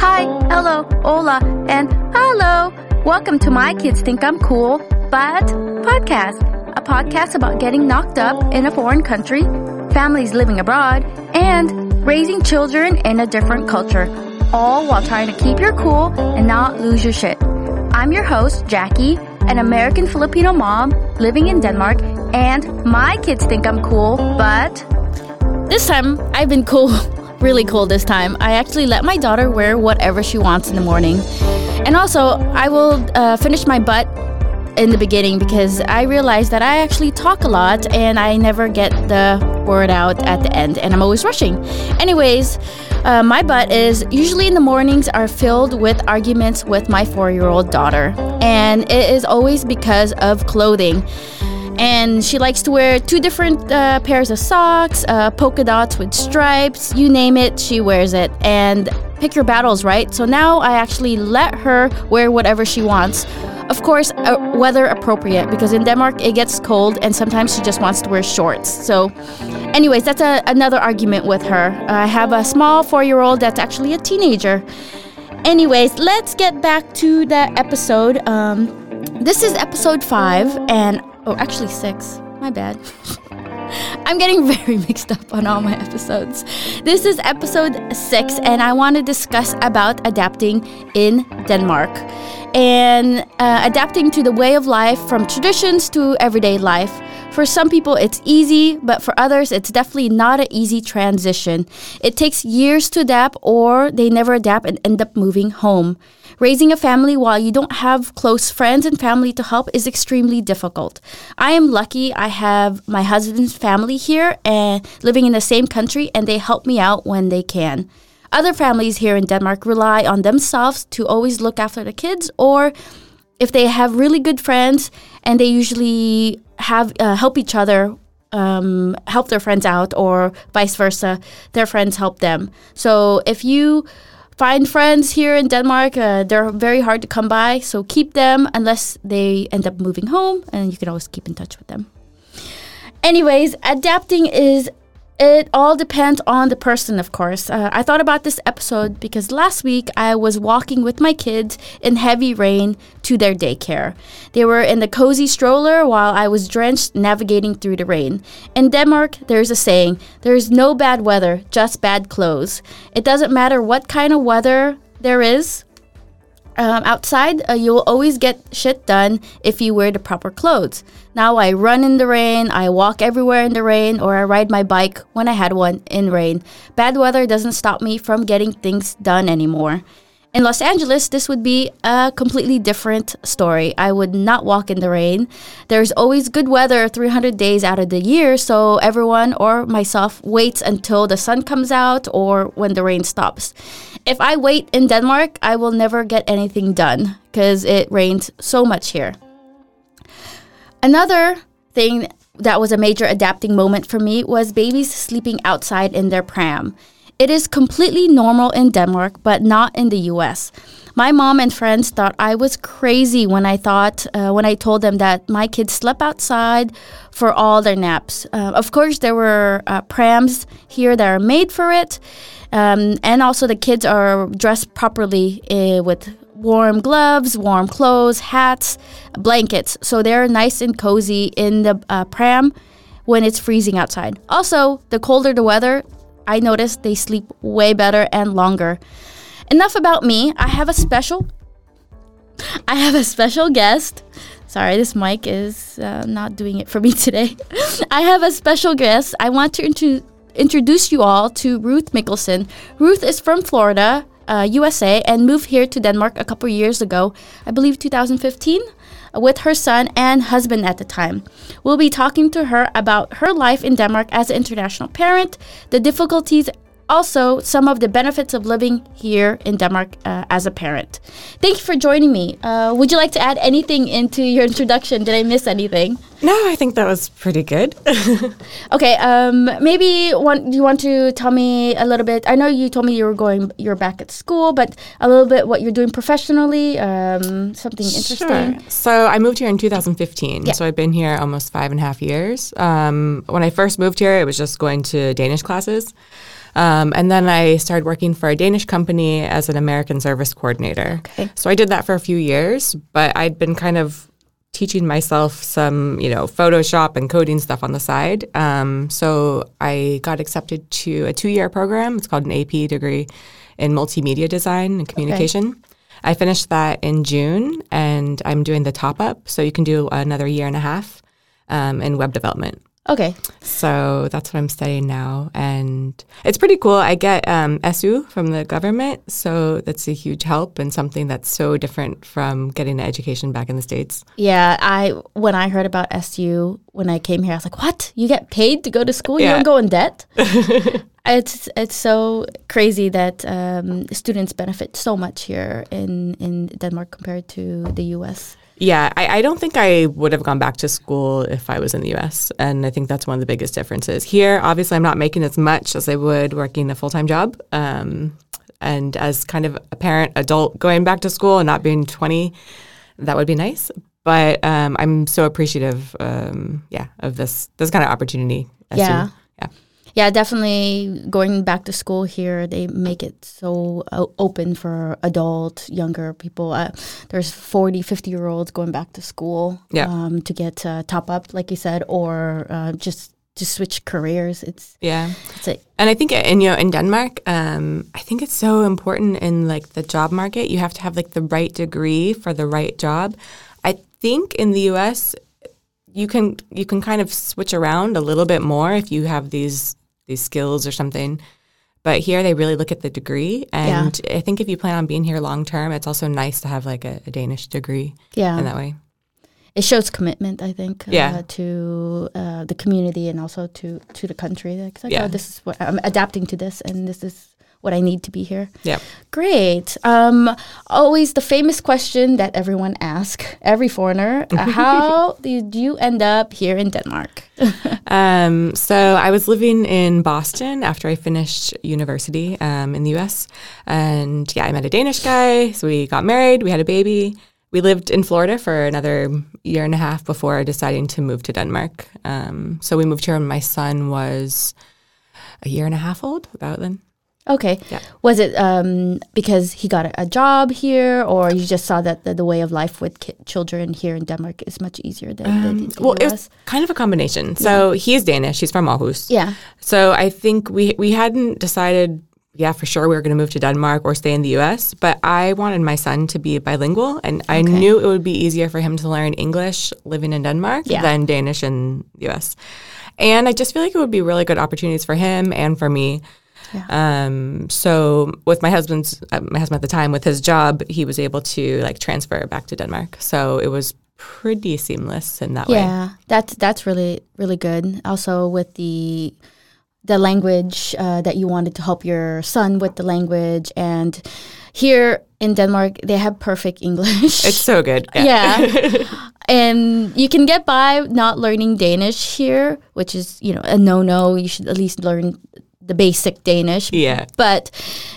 Hi, hello, hola, and hello. Welcome to My Kids Think I'm Cool, but podcast. A podcast about getting knocked up in a foreign country, families living abroad, and raising children in a different culture. All while trying to keep your cool and not lose your shit. I'm your host, Jackie, an American Filipino mom living in Denmark, and my kids think I'm cool, but This time, I've been cool, really cool this time. I actually let my daughter wear whatever she wants in the morning. And also, I will uh, finish my butt in the beginning because I realized that I actually talk a lot and I never get the word out at the end, and I'm always rushing. Anyways, uh, my butt is usually in the mornings are filled with arguments with my four year old daughter, and it is always because of clothing and she likes to wear two different uh, pairs of socks, uh, polka dots with stripes, you name it, she wears it. And pick your battles, right? So now I actually let her wear whatever she wants. Of course, uh, weather appropriate because in Denmark it gets cold and sometimes she just wants to wear shorts. So, anyways, that's a, another argument with her. I have a small four year old that's actually a teenager. Anyways, let's get back to the episode. Um, this is episode five, and oh, actually six. My bad. I'm getting very mixed up on all my episodes. This is episode six, and I want to discuss about adapting in Denmark and uh, adapting to the way of life from traditions to everyday life. For some people, it's easy, but for others, it's definitely not an easy transition. It takes years to adapt, or they never adapt and end up moving home. Raising a family while you don't have close friends and family to help is extremely difficult. I am lucky I have my husband's family here and living in the same country, and they help me out when they can. Other families here in Denmark rely on themselves to always look after the kids, or if they have really good friends and they usually have uh, help each other um, help their friends out or vice versa their friends help them. So if you find friends here in denmark uh, they're very hard to come by so keep them unless they end up moving home and you can always keep in touch with them. Anyways adapting is it all depends on the person, of course. Uh, I thought about this episode because last week I was walking with my kids in heavy rain to their daycare. They were in the cozy stroller while I was drenched navigating through the rain. In Denmark, there's a saying there is no bad weather, just bad clothes. It doesn't matter what kind of weather there is, um, outside, uh, you'll always get shit done if you wear the proper clothes. Now I run in the rain, I walk everywhere in the rain, or I ride my bike when I had one in rain. Bad weather doesn't stop me from getting things done anymore. In Los Angeles, this would be a completely different story. I would not walk in the rain. There's always good weather 300 days out of the year, so everyone or myself waits until the sun comes out or when the rain stops. If I wait in Denmark, I will never get anything done because it rains so much here. Another thing that was a major adapting moment for me was babies sleeping outside in their pram. It is completely normal in Denmark, but not in the US. My mom and friends thought I was crazy when I thought uh, when I told them that my kids slept outside for all their naps. Uh, of course, there were uh, prams here that are made for it, um, and also the kids are dressed properly uh, with warm gloves, warm clothes, hats, blankets. So they're nice and cozy in the uh, pram when it's freezing outside. Also, the colder the weather, I noticed they sleep way better and longer. Enough about me. I have a special I have a special guest. Sorry, this mic is uh, not doing it for me today. I have a special guest. I want to intro- introduce you all to Ruth Mickelson. Ruth is from Florida, uh, USA, and moved here to Denmark a couple years ago, I believe 2015, with her son and husband at the time. We'll be talking to her about her life in Denmark as an international parent, the difficulties also some of the benefits of living here in Denmark uh, as a parent. Thank you for joining me. Uh, would you like to add anything into your introduction? Did I miss anything? No, I think that was pretty good. okay, um, maybe one, do you want to tell me a little bit? I know you told me you were going, you're back at school, but a little bit what you're doing professionally, um, something interesting. Sure. So I moved here in 2015. Yeah. So I've been here almost five and a half years. Um, when I first moved here, it was just going to Danish classes. Um, and then I started working for a Danish company as an American service coordinator. Okay. So I did that for a few years, but I'd been kind of teaching myself some, you know, Photoshop and coding stuff on the side. Um, so I got accepted to a two-year program. It's called an AP degree in multimedia design and communication. Okay. I finished that in June, and I'm doing the top up. So you can do another year and a half um, in web development. Okay. So that's what I'm studying now, and it's pretty cool. I get um, SU from the government, so that's a huge help and something that's so different from getting an education back in the states. Yeah, I when I heard about SU when I came here, I was like, "What? You get paid to go to school? You don't go in debt?" it's it's so crazy that um, students benefit so much here in in Denmark compared to the U.S. Yeah, I, I don't think I would have gone back to school if I was in the US. And I think that's one of the biggest differences. Here, obviously, I'm not making as much as I would working a full time job. Um, and as kind of a parent, adult, going back to school and not being 20, that would be nice. But um, I'm so appreciative, um, yeah, of this this kind of opportunity. Yeah. Yeah. Definitely going back to school here, they make it so uh, open for adult, younger people. Uh, there's 40, 50 year olds going back to school Yeah. um, to get uh, top up, like you said, or uh, just to switch careers. It's, Yeah. it's a, And I think in you know in Denmark, um, I think it's so important in like the job market. You have to have like the right degree for the right job. I think in the U.S. you can you can kind of switch around a little bit more if you have these these skills or something. But here they really look at the degree, and I think if you plan on being here long term, it's also nice to have like a, a Danish degree yeah. in that way. it shows commitment, I think, Yeah. uh, to uh, the community and also to, to the country. Like, like, Yeah. oh, this is what I'm adapting to this, and this is what I need to be here. Yeah. Great. Um, always the famous question that everyone asks, every foreigner, uh, how did you end up here in Denmark? Um, so I was living in Boston after I finished university um, in the U.S. And yeah, I met a Danish guy. So we got married. We had a baby. We lived in Florida for another year and a half before deciding to move to Denmark. Um, so we moved here when my son was a year and a half old, about then. Okay. Yeah. Was it um, because he got a, a job here, or you just saw that the, the way of life with ki- children here in Denmark is much easier than the, the Well, it US? was kind of a combination. So he is Danish. He's from Aarhus. yeah. So I think we we hadn't decided, yeah, for sure we were going to move to Denmark or stay in the U.S. But I wanted my son to be bilingual, and I Okay. knew it would be easier for him to learn English living in Denmark Yeah. than Danish in the U.S. And I just feel like it would be really good opportunities for him and for me. Um, so with my husband's uh, my husband at the time with his job, he was able to like transfer back to Denmark. So it was pretty seamless in that way. Yeah, that's that's really really good. Also with the the language uh, that you wanted to help your son with the language, and here in Denmark they have perfect English. It's so good. yeah. and you can get by not learning Danish here, which is you know a no no. You should at least learn the basic Danish. Yeah. But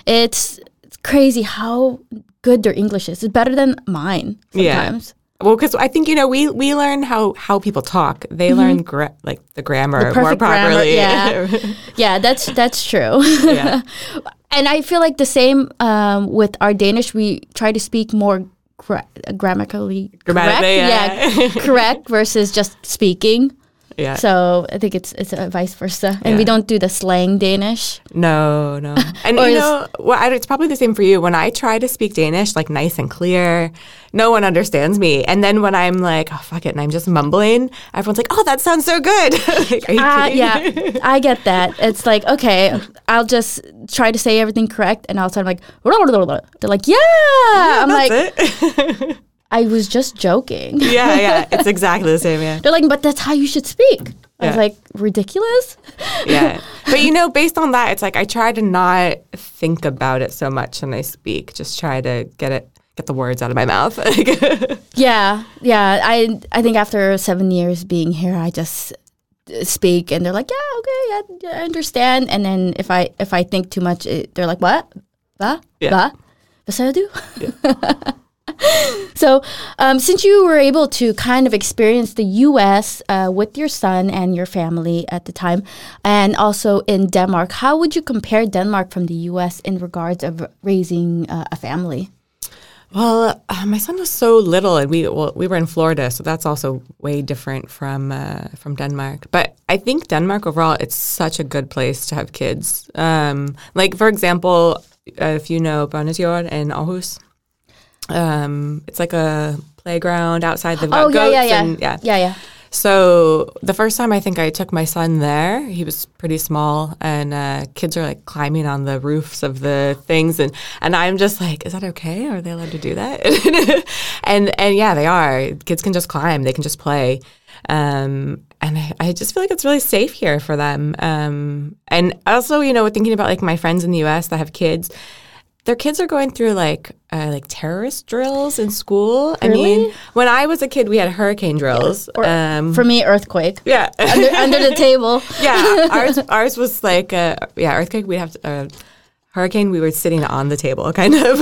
it's, it's crazy how good their English is. It's better than mine Yeah. sometimes. Well, because I think you know we we learn how how people talk. They learn gra- like the grammar Mm-hmm. The more perfect grammar, properly. yeah. Yeah, that's that's true. Yeah. and I feel like the same um, with our Danish. We try to speak more gra- grammatically Grammatically, correct. yeah. correct versus just speaking. Yeah. So I think it's it's uh, vice versa, and we don't do the slang Danish. no, no. And you know, well, I, it's probably the same for you. When I try to speak Danish like nice and clear, no one understands me. And then when I'm like, oh fuck it, and I'm just mumbling, everyone's like, oh, that sounds so good. like, are you Uh, yeah, I get that. It's like okay, I'll just try to say everything correct, and I'll sound like they're like, yeah. I'm That's like, it. I was just joking. yeah, yeah. It's exactly the same. Yeah. They're like, but that's how you should speak. I was like, ridiculous? yeah. But you know, based on that, it's like I try to not think about it so much when I speak. Just try to get it, get the words out of my mouth. Yeah, yeah. I I think after seven years being here, I just uh, speak, and they're like, "Yeah, okay, yeah, yeah, I understand." And then if I if I think too much, it, they're like, "What? Va? Yeah. Va? Vad sa du?" so, um, since you were able to kind of experience the U.S. Uh, with your son and your family at the time, and also in Denmark, how would you compare Denmark from the U.S. in regards of raising uh, a family? well, uh, my son was so little, and we well, we were in Florida, so that's also way different from uh, from Denmark. But I think Denmark overall, it's such a good place to have kids. Um, like for example, if you know Børnesjord and Aarhus, um, it's like a playground outside. They've got Oh yeah, goats yeah, yeah, and yeah. yeah, yeah. So the first time I think I took my son there, he was pretty small, and uh, kids are like climbing on the roofs of the things, and and I'm just like, is that okay? Are they allowed to do that? and and yeah, they are. Kids can just climb. They can just play. Um, and I, I just feel like it's really safe here for them. Um, and also, you know, thinking about like my friends in the U.S. that have kids, their kids are going through like uh, like terrorist drills in school. I mean, when I was a kid, we had hurricane drills. Or- um, For me, earthquake yeah, under, under the table. yeah. Ours ours was like uh, yeah earthquake. We have to, uh, hurricane. We were sitting on the table, kind of.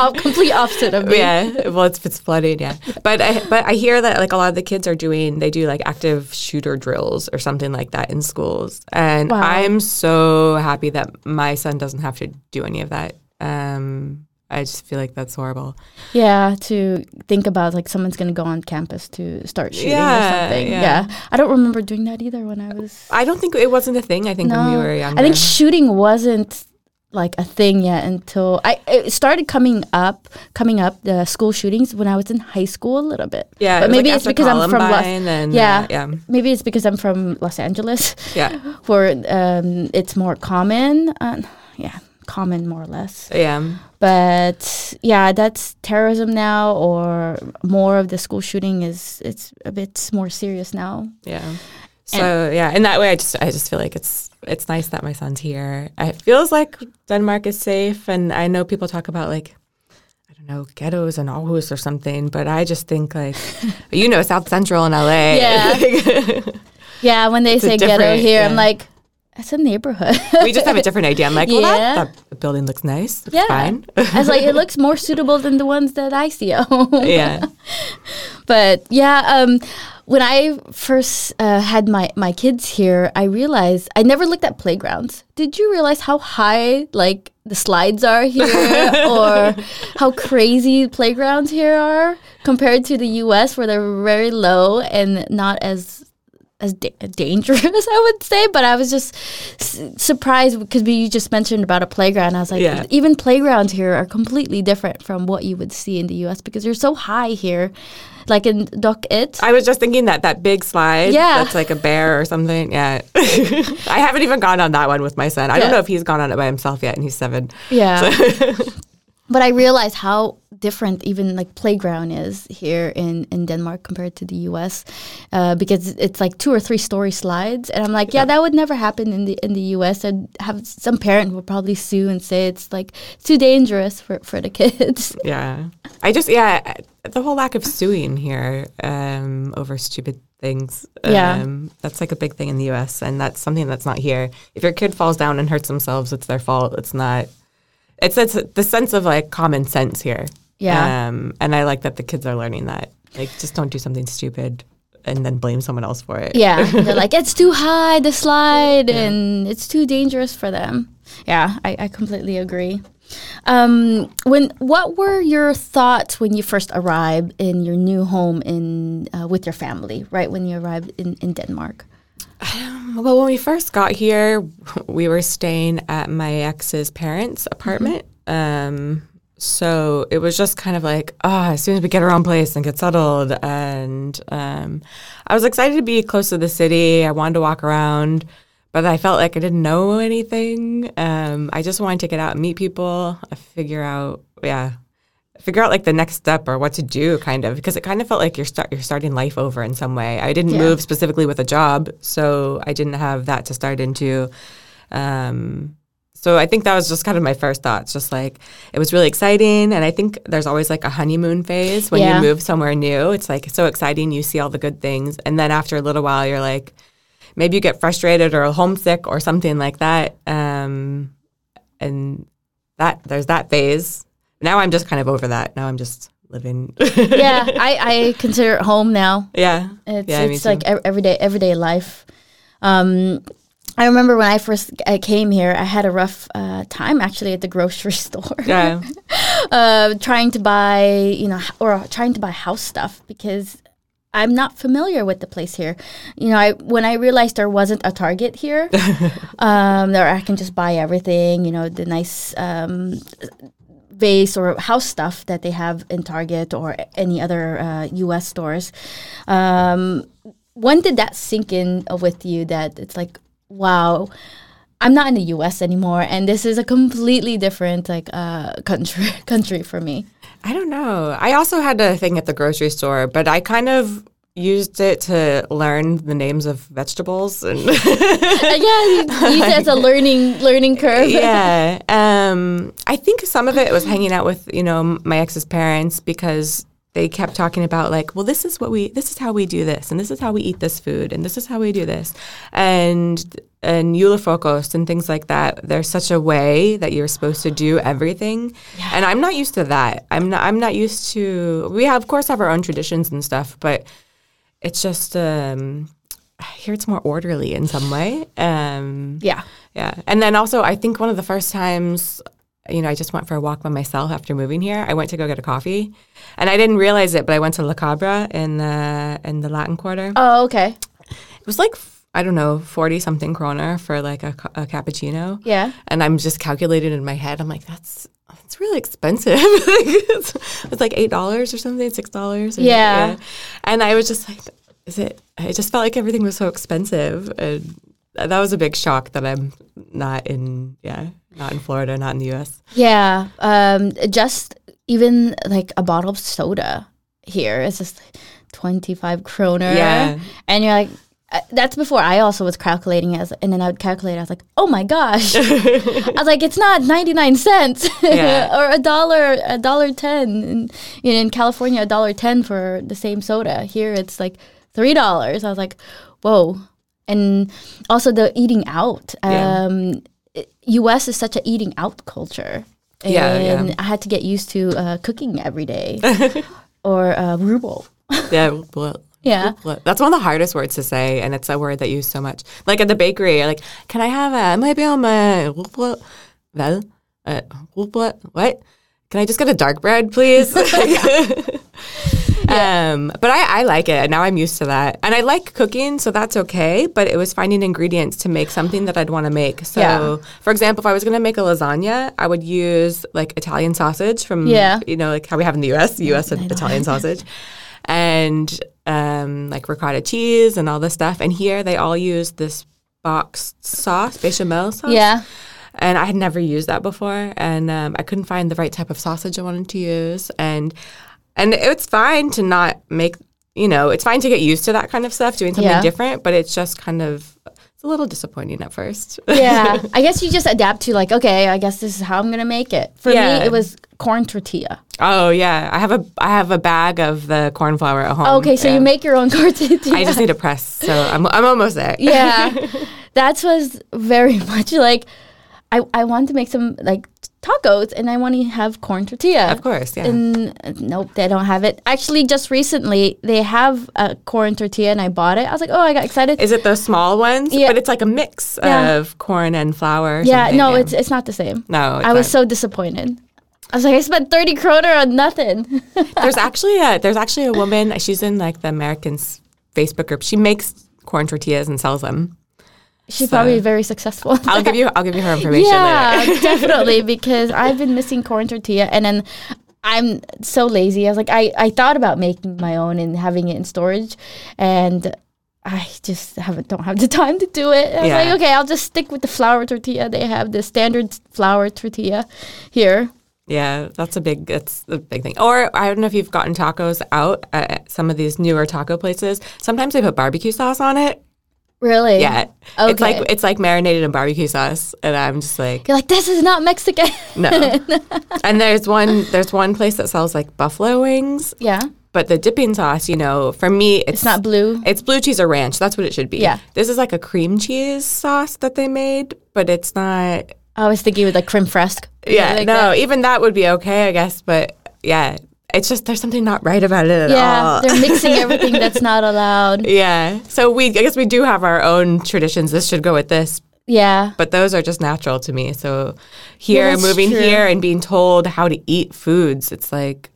Oh, complete opposite of me. yeah. Well, it's it's flooded. Yeah, but I, but I hear that like a lot of the kids are doing they do like active shooter drills or something like that in schools, and Wow. I'm so happy that my son doesn't have to do any of that. Um, I just feel like that's horrible. Yeah, to think about like someone's gonna go on campus to start shooting or something. yeah. Yeah. I don't remember doing that either when I was. I don't think it wasn't a thing. I think when we were younger. I think shooting wasn't like a thing yet until I it started coming up, coming up the school shootings when I was in high school a little bit. yeah, but it maybe like, it's because I'm from Los. And Yeah. uh, yeah, Maybe it's because I'm from Los Angeles, yeah, where um, it's more common. Uh, yeah, common more or less. yeah. but yeah that's terrorism now or more of the school shooting is it's a bit more serious now Yeah. So yeah, in that way, I just I just feel like it's it's nice that my son's here. It feels like Denmark is safe, and I know people talk about like I don't know ghettos and Aarhus or something, but I just think like you know South Central in LA. Yeah. yeah when they a say ghetto here i'm like it's a neighborhood we just have a different idea. I'm like, well, that, that building looks nice. It's yeah fine. i was like it looks more suitable than the ones that i see at home yeah, but yeah um when I first uh, had my, my kids here, I realized I never looked at playgrounds. Did you realize how high like the slides are here, or how crazy playgrounds here are compared to the U.S. where they're very low and not as as da- dangerous, I would say. But I was just s- surprised because you just mentioned about a playground. I was like, Yeah. even playgrounds here are completely different from what you would see in the U.S. because they're so high here. Like in Dokk1, I was just thinking that that big slide. Yeah. that's like a bear or something. Yeah, I haven't even gone on that one with my son. I don't know if he's gone on it by himself yet, and he's seven. Yeah. but I realized how different even like playground is here in, in Denmark compared to the US uh, because it's like two or three story slides and I'm like yeah that would never happen in the in the US I'd have some parent will probably sue and say it's like too dangerous for, for the kids Yeah. I just, yeah, the whole lack of suing here um, over stupid things. Yeah. Um, that's like a big thing in the US, and that's something that's not here. If your kid falls down and hurts themselves, it's their fault. It's not, it's, it's the sense of like common sense here. Yeah. Um, and I like that the kids are learning that. Like, just don't do something stupid and then blame someone else for it. yeah they're like it's too high the slide and it's too dangerous for them yeah I, I completely agree um, when what were your thoughts when you first arrived in your new home in uh, with your family right when you arrived in, in denmark Well, when we first got here, we were staying at my ex's parents' apartment. Um, so it was just kind of like, oh, as soon as we get our own place and get settled. And um, I was excited to be close to the city. I wanted to walk around, but I felt like I didn't know anything. Um, I just wanted to get out and meet people, uh, figure out, yeah. figure out like the next step or what to do kind of because it kind of felt like you're start you're starting life over in some way. I didn't Yeah. move specifically with a job, so I didn't have that to start into. Um, so I think that was just kind of my first thoughts. Just like it was really exciting, and I think there's always like a honeymoon phase when Yeah. you move somewhere new. It's like so exciting. You see all the good things, and then after a little while, you're like, maybe you get frustrated or homesick or something like that. Um, and that there's that phase. Now I'm just kind of over that. Now I'm just living. yeah, I, I consider it home now. yeah. It's, Yeah, it's like everyday everyday life. Um, I remember when I first I came here, I had a rough uh, time actually at the grocery store. Yeah. uh, trying to buy, you know, or trying to buy house stuff because I'm not familiar with the place here. You know, I when I realized there wasn't a Target here, um, there I can just buy everything. You know, the nice um, vase or house stuff that they have in Target or any other uh, U.S. stores. Um, when did that sink in with you? That it's like, wow. I'm not in the U.S. anymore, and this is a completely different like uh, country country for me. I don't know. I also had a thing at the grocery store, but I kind of used it to learn the names of vegetables and Uh, yeah, you use it as a learning learning curve. yeah. Um, I think some of it was hanging out with you know my ex's parents because they kept talking about like, well, this is what we, this is how we do this, and this is how we eat this food, and this is how we do this, and and julefrokost and things like that. There's such a way that you're supposed to do everything, and I'm not used to that. I'm not. I'm not used to. We have, of course, have our own traditions and stuff, but it's just. Um, here it's more orderly in some way. Um, Yeah. yeah. And then also, I think one of the first times, you know, I just went for a walk by myself after moving here. I went to go get a coffee, and I didn't realize it, but I went to La Cabra in the in the Latin Quarter. Oh, okay. It was like I don't know, forty something kroner for like a, a cappuccino. Yeah. And I'm just calculating in my head. I'm like, that's that's really expensive. it's, it's like eight dollars or something, six dollars. Yeah. And I was just like, is it? I just felt like everything was so expensive, and that was a big shock that I'm not in. Yeah, not in Florida, not in the U.S. Yeah. Um, just even like a bottle of soda here is just twenty five kroner. Yeah. And you're like. uh, That's before I also was calculating as, and then I would calculate. I was like, "Oh my gosh!" I was like, "It's not ninety nine cents Yeah. or a dollar, a dollar ten." In, you know, in California, a dollar ten for the same soda. Here, it's like three dollars. I was like, "Whoa!" And also the eating out. Yeah. Um, it- U.S. is such a eating out culture. Yeah, and yeah. I had to get used to uh, cooking every day, or uh, rugbrød. Yeah, well, Yeah. that's one of the hardest words to say, and it's a word that you use so much. Like at the bakery, like, can I have a maybe I'm a well, uh, what? Can I just get a dark bread, please? Um, but I, I like it. Now I'm used to that. And I like cooking, so that's okay. But it was finding ingredients to make something that I'd want to make. So, Yeah. for example, if I was going to make a lasagna, I would use like Italian sausage from, Yeah. you know, like how we have in the US, US Italian sausage, and um, like ricotta cheese and all this stuff. And here they all use this boxed sauce, bechamel sauce. Yeah. And I had never used that before, and um, I couldn't find the right type of sausage I wanted to use, and and it's fine to not make, you know, it's fine to get used to that kind of stuff, doing something Yeah. different, but it's just kind of it's a little disappointing at first. yeah, I guess you just adapt to like, okay, I guess this is how I'm gonna make it. For Yeah. me, it was corn tortilla. oh yeah, I have a I have a bag of the corn flour at home. okay, so yeah. you make your own corn tortilla. I just need a press, so I'm I'm almost there. yeah, that was very much like I I wanted to make some like tacos, and I want to have corn tortilla. of course, yeah. And uh, nope, they don't have it. Actually, just recently they have a corn tortilla, and I bought it. I was like, oh, I got excited. Is it the small ones? Yeah. But it's like a mix Yeah. of corn and flour. yeah, no, it's it's not the same. no. I was not. so disappointed. I was like, I spent thirty kroner on nothing. there's actually a there's actually a woman. She's in like the Americans Facebook group. She makes corn tortillas and sells them. She's probably very successful. I'll give you I'll give you her information yeah, definitely because I've been missing corn tortilla, and then I'm so lazy. I was like, I I thought about making my own and having it in storage, and. I just haven't don't have the time to do it. I was Yeah. like, okay, I'll just stick with the flour tortilla. They have the standard flour tortilla here. Yeah, that's a big that's a big thing. Or I don't know if you've gotten tacos out at some of these newer taco places. Sometimes they put barbecue sauce on it. Really? Yeah. It's like it's like marinated in barbecue sauce and I'm just like You're like, this is not Mexican. no. and there's one there's one place that sells like buffalo wings, yeah. but the dipping sauce, you know, for me it's, It's not blue. It's blue cheese or ranch. That's what it should be. Yeah. This is like a cream cheese sauce that they made, but it's not I was thinking with like crème fraîche. Yeah, Like no, that. even that would be okay, I guess. But yeah, it's just there's something not right about it at Yeah, all. they're mixing everything that's not allowed. yeah, so we I guess we do have our own traditions. This should go with this, Yeah. but those are just natural to me. So here, that's moving true. here and being told how to eat foods, it's like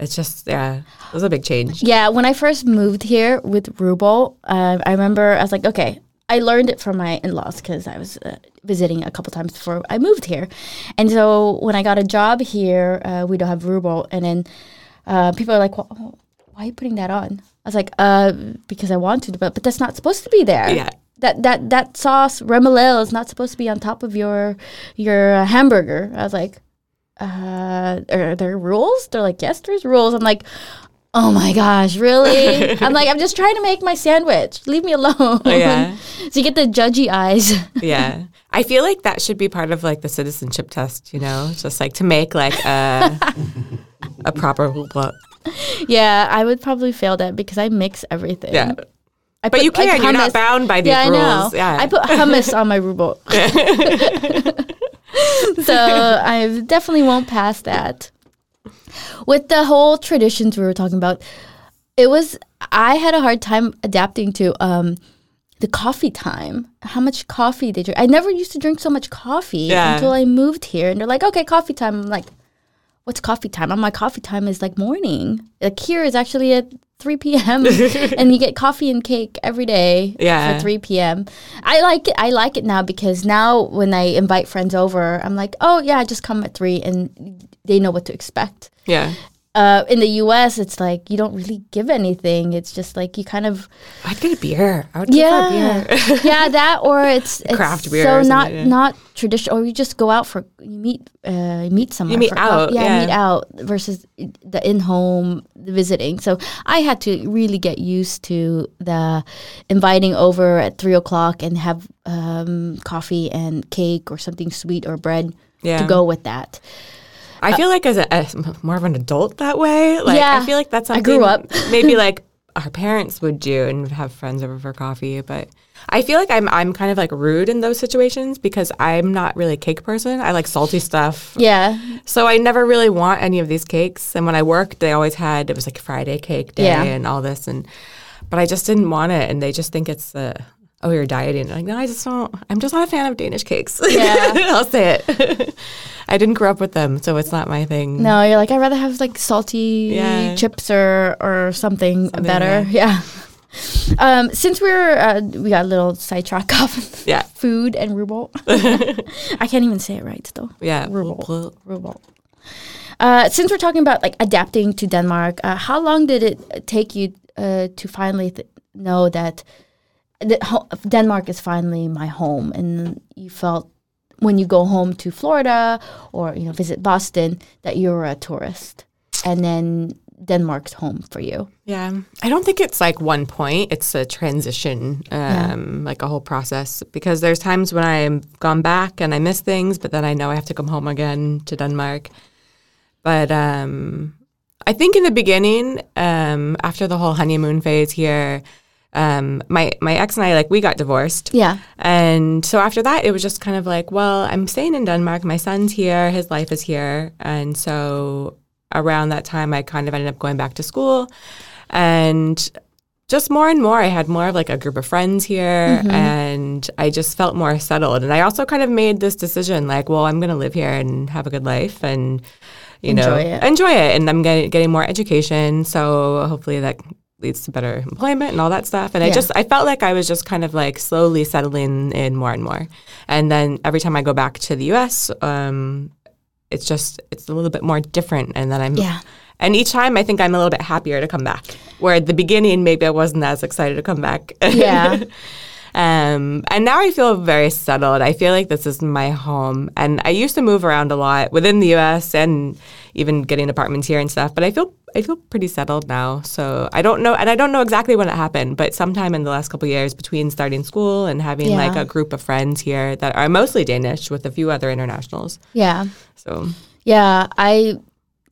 it's just yeah, it was a big change. Yeah, when I first moved here with rugbrød, uh, I remember I was like, okay, I learned it from my in-laws because I was uh, visiting a couple times before I moved here, and so when I got a job here, uh, we don't have rugbrød, and then uh, people are like, well, why are you putting that on? I was like, uh, because I want to, but but that's not supposed to be there. Yeah. That, that that sauce remoulade is not supposed to be on top of your your uh, hamburger. I was like, uh, are there rules? They're like, yes, there's rules. I'm like, oh my gosh, really? I'm like, I'm just trying to make my sandwich. Leave me alone. Oh, yeah. so you get the judgy eyes. Yeah. I feel like that should be part of like the citizenship test, you know, just like to make like a a proper hoopla. yeah, I would probably fail that because I mix everything. Yeah. I But put, you can. You're not bound by these yeah, I know. rules. Yeah. I put hummus on my rugbrød. so I definitely won't pass that. With the whole traditions we were talking about, it was I had a hard time adapting to um, the coffee time. How much coffee they drink? I never used to drink so much coffee Yeah. until I moved here, and they're like, "Okay, coffee time." I'm like, "What's coffee time?" I'm like, "Coffee time is like morning. Like here is actually at 3 p.m. and you get coffee and cake every day Yeah. for 3 p.m. I like it. I like it now because now when I invite friends over, I'm like, "Oh yeah, just come at 3 and they know what to expect." yeah. Uh, in the U.S., it's like you don't really give anything. It's just like you kind of I'd get a beer. I would get a yeah, beer. yeah, that or it's, it's Craft beer So not yeah. not traditional, or you just go out for you meet uh, you meet someone. meet for out, yeah, yeah. meet out versus the in home visiting. So I had to really get used to the inviting over at three o'clock and have um, coffee and cake or something sweet or bread Yeah. to go with that. I feel like as a as more of an adult that way. Like Yeah. I feel like that's something I grew up. maybe like our parents would do and have friends over for coffee. But I feel like I'm I'm kind of like rude in those situations because I'm not really a cake person. I like salty stuff. Yeah, So I never really want any of these cakes. And when I worked, they always had it was like Friday cake day Yeah. and all this, and but I just didn't want it, and they just think it's uh, oh you're dieting. like no, I just don't. I'm just not a fan of Danish cakes. Yeah. I'll say it. I didn't grow up with them, so it's not my thing. no, you're like I'd rather have like salty Yeah. chips or or something, Something, better. Yeah. Um, since we're uh, we got a little sidetrack off Yeah, food and rugbrød. I can't even say it right still. yeah. rugbrød. rugbrød. Uh, since we're talking about like adapting to Denmark, uh, how long did it take you uh, to finally th- know that, Denmark is finally my home, and you felt when you go home to Florida or you know visit Boston that you're a tourist, and then Denmark's home for you. Yeah, I don't think it's like one point. It's a transition, um, like a whole process. Because there's times when I'm gone back and I miss things, but then I know I have to come home again to Denmark. But um, I think in the beginning, um, after the whole honeymoon phase here, um, my my ex and I like we got divorced. Yeah. And so after that, it was just kind of like, well, I'm staying in Denmark. My son's here. His life is here. And so around that time, I kind of ended up going back to school. And just more and more, I had more of like a group of friends here. And I just felt more settled. And I also kind of made this decision like, well, I'm going to live here and have a good life and, you know, Enjoy it. enjoy it. And I'm getting, getting more education. So hopefully that leads to better employment and all that stuff. And I just I felt like I was just kind of like slowly settling in more and more. And then every time I go back to the US, um, it's just it's a little bit more different and then I'm Yeah. and each time I think I'm a little bit happier to come back. Where at the beginning maybe I wasn't as excited to come back. Yeah. Um, and now I feel very settled. I feel like this is my home. And I used to move around a lot within the U.S. and even getting apartments here and stuff. But I feel I feel pretty settled now. So I don't know, and I don't know exactly when it happened, but sometime in the last couple years, between starting school and having Yeah. like a group of friends here that are mostly Danish with a few other internationals. Yeah. So Yeah, I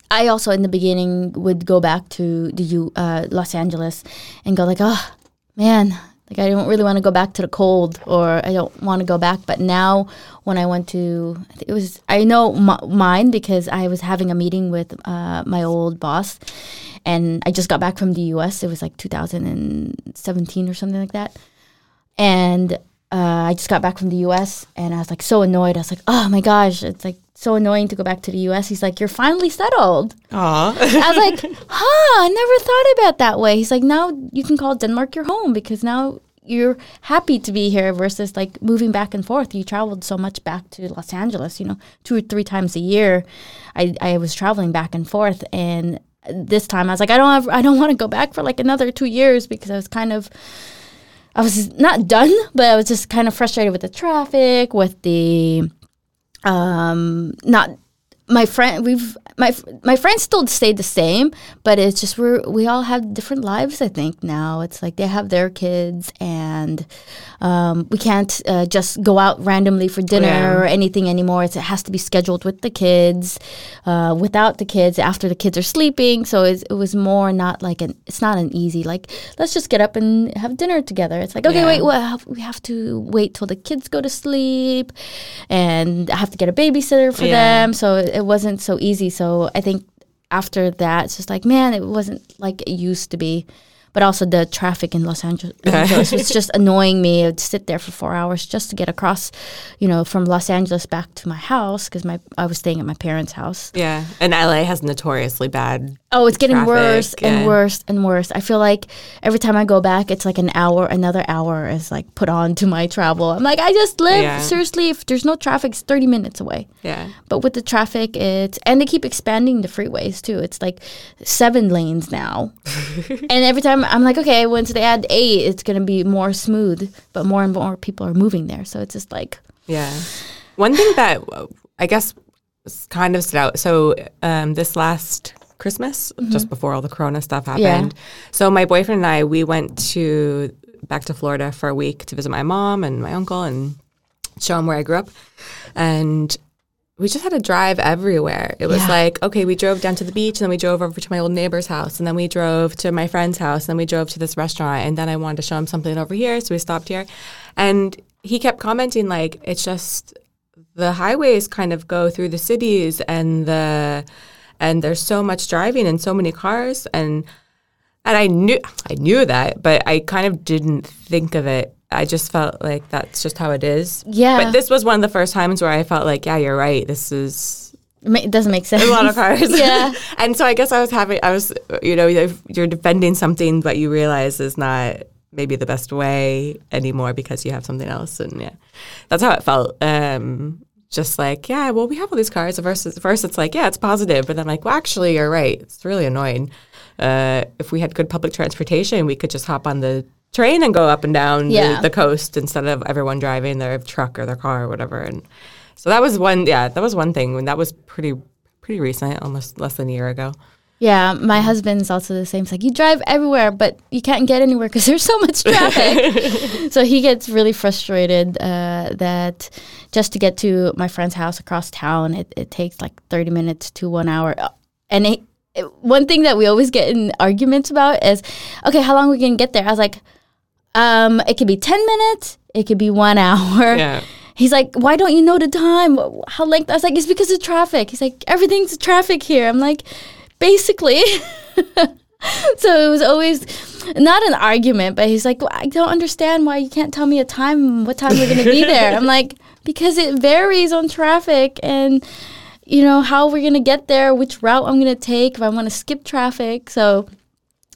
I also in the beginning would go back to the U, uh, Los Angeles and go like, oh man, like I don't really want to go back to the cold, or I don't want to go back. But now, when I went to, it was I know m- mine because I was having a meeting with uh, my old boss, and I just got back from the U.S. It was like 2017 or something like that, and uh, I just got back from the U.S. and I was like so annoyed. I was like, oh my gosh, it's like so annoying to go back to the U.S. He's like, you're finally settled. Aw. I was like, huh, I never thought about that way. He's like, now you can call Denmark your home because now you're happy to be here versus like moving back and forth. You traveled so much back to Los Angeles, you know, two or three times a year. I, I was traveling back and forth and this time I was like, I don't have, I don't want to go back for like another two years because I was kind of I was not done, but I was just kind of frustrated with the traffic, with the um not my friend we've my my friends still stayed the same but it's just we're we all have different lives i think now it's like they have their kids and um, we can't uh, just go out randomly for dinner Yeah. or anything anymore it's, it has to be scheduled with the kids uh, without the kids after the kids are sleeping so it's, it was more not like an it's not an easy like let's just get up and have dinner together it's like okay Yeah. wait well, we have to wait till the kids go to sleep and I have to get a babysitter for Yeah. them. So it wasn't so easy. So I think after that, it's just like, man, it wasn't like it used to be. But also the traffic in Los Angeles, Angeles was just annoying me. I would sit there for four hours just to get across, you know, from Los Angeles back to my house because my I was staying at my parents' house. yeah. And LA has notoriously bad. Oh, it's getting Traffic, worse and yeah. worse and worse. I feel like every time I go back, it's like an hour, another hour is like put on to my travel. I'm like, I just live. Yeah. Seriously, if there's no traffic, it's 30 minutes away. Yeah. But with the traffic, it's and they keep expanding the freeways too. It's like seven lanes now, and every time I'm like, okay, once they add eight, it's gonna be more smooth. But more and more people are moving there, so it's just like, Yeah. One thing that I guess kind of stood out. So um, this last Christmas, mm-hmm. just before all the Corona stuff happened. Yeah. So my boyfriend and I, we went to back to Florida for a week to visit my mom and my uncle and show him where I grew up. And we just had to drive everywhere. It was Yeah. like, okay, we drove down to the beach, and then we drove over to my old neighbor's house, and then we drove to my friend's house, and then we drove to this restaurant, and then I wanted to show him something over here, so we stopped here. And he kept commenting like, it's just the highways kind of go through the cities, and the and there's so much driving and so many cars, and and I knew I knew that, but I kind of didn't think of it. I just felt like that's just how it is. Yeah. But this was one of the first times where I felt like, yeah, you're right. This is it doesn't make sense. a lot of cars. Yeah. and so I guess I was having, I was, you know, if you're defending something, but you realize is not maybe the best way anymore because you have something else. And yeah, that's how it felt. Um, just like, yeah, well, we have all these cars. At first, it's like, yeah, it's positive. But then I'm like, well, actually, you're right. It's really annoying. Uh, if we had good public transportation, we could just hop on the train and go up and down Yeah. the, the coast instead of everyone driving their truck or their car or whatever. And so that was one, yeah, that was one thing. And that was pretty, pretty recent, almost less than a year ago. Yeah, my husband's also the same. It's like you drive everywhere, but you can't get anywhere because there's so much traffic. so he gets really frustrated uh, that just to get to my friend's house across town, it, it takes like 30 minutes to one hour. And it, it- one thing that we always get in arguments about is, okay, how long are we going to get there? I was like, um, it could be 10 minutes, it could be one hour. Yeah. He's like, why don't you know the time? How length? I was like, it's because of traffic. He's like, everything's traffic here. I'm like, basically. so it was always not an argument, but he's like, well, I don't understand why you can't tell me a time, what time we're going to be there. I'm like, because it varies on traffic and, you know, how we're going to get there, which route I'm going to take, if I want to skip traffic. So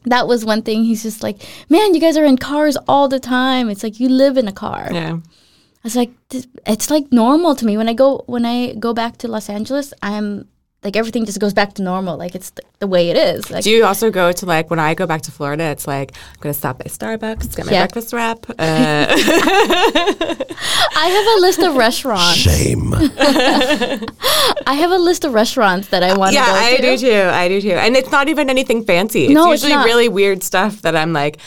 that was one thing. He's just like, man, you guys are in cars all the time. It's like you live in a car. Yeah. I was like, it's like normal to me when I go when I go back to Los Angeles. I'm like everything just goes back to normal. Like it's the, the way it is. Like Do you also go to like when I go back to Florida? It's like I'm gonna stop by Starbucks, get my Yeah. breakfast wrap. Uh, I have a list of restaurants. Shame. I have a list of restaurants that I want to yeah, go I to. do too. I do too. And it's not even anything fancy. It's No, it's usually not. really weird stuff that I'm like,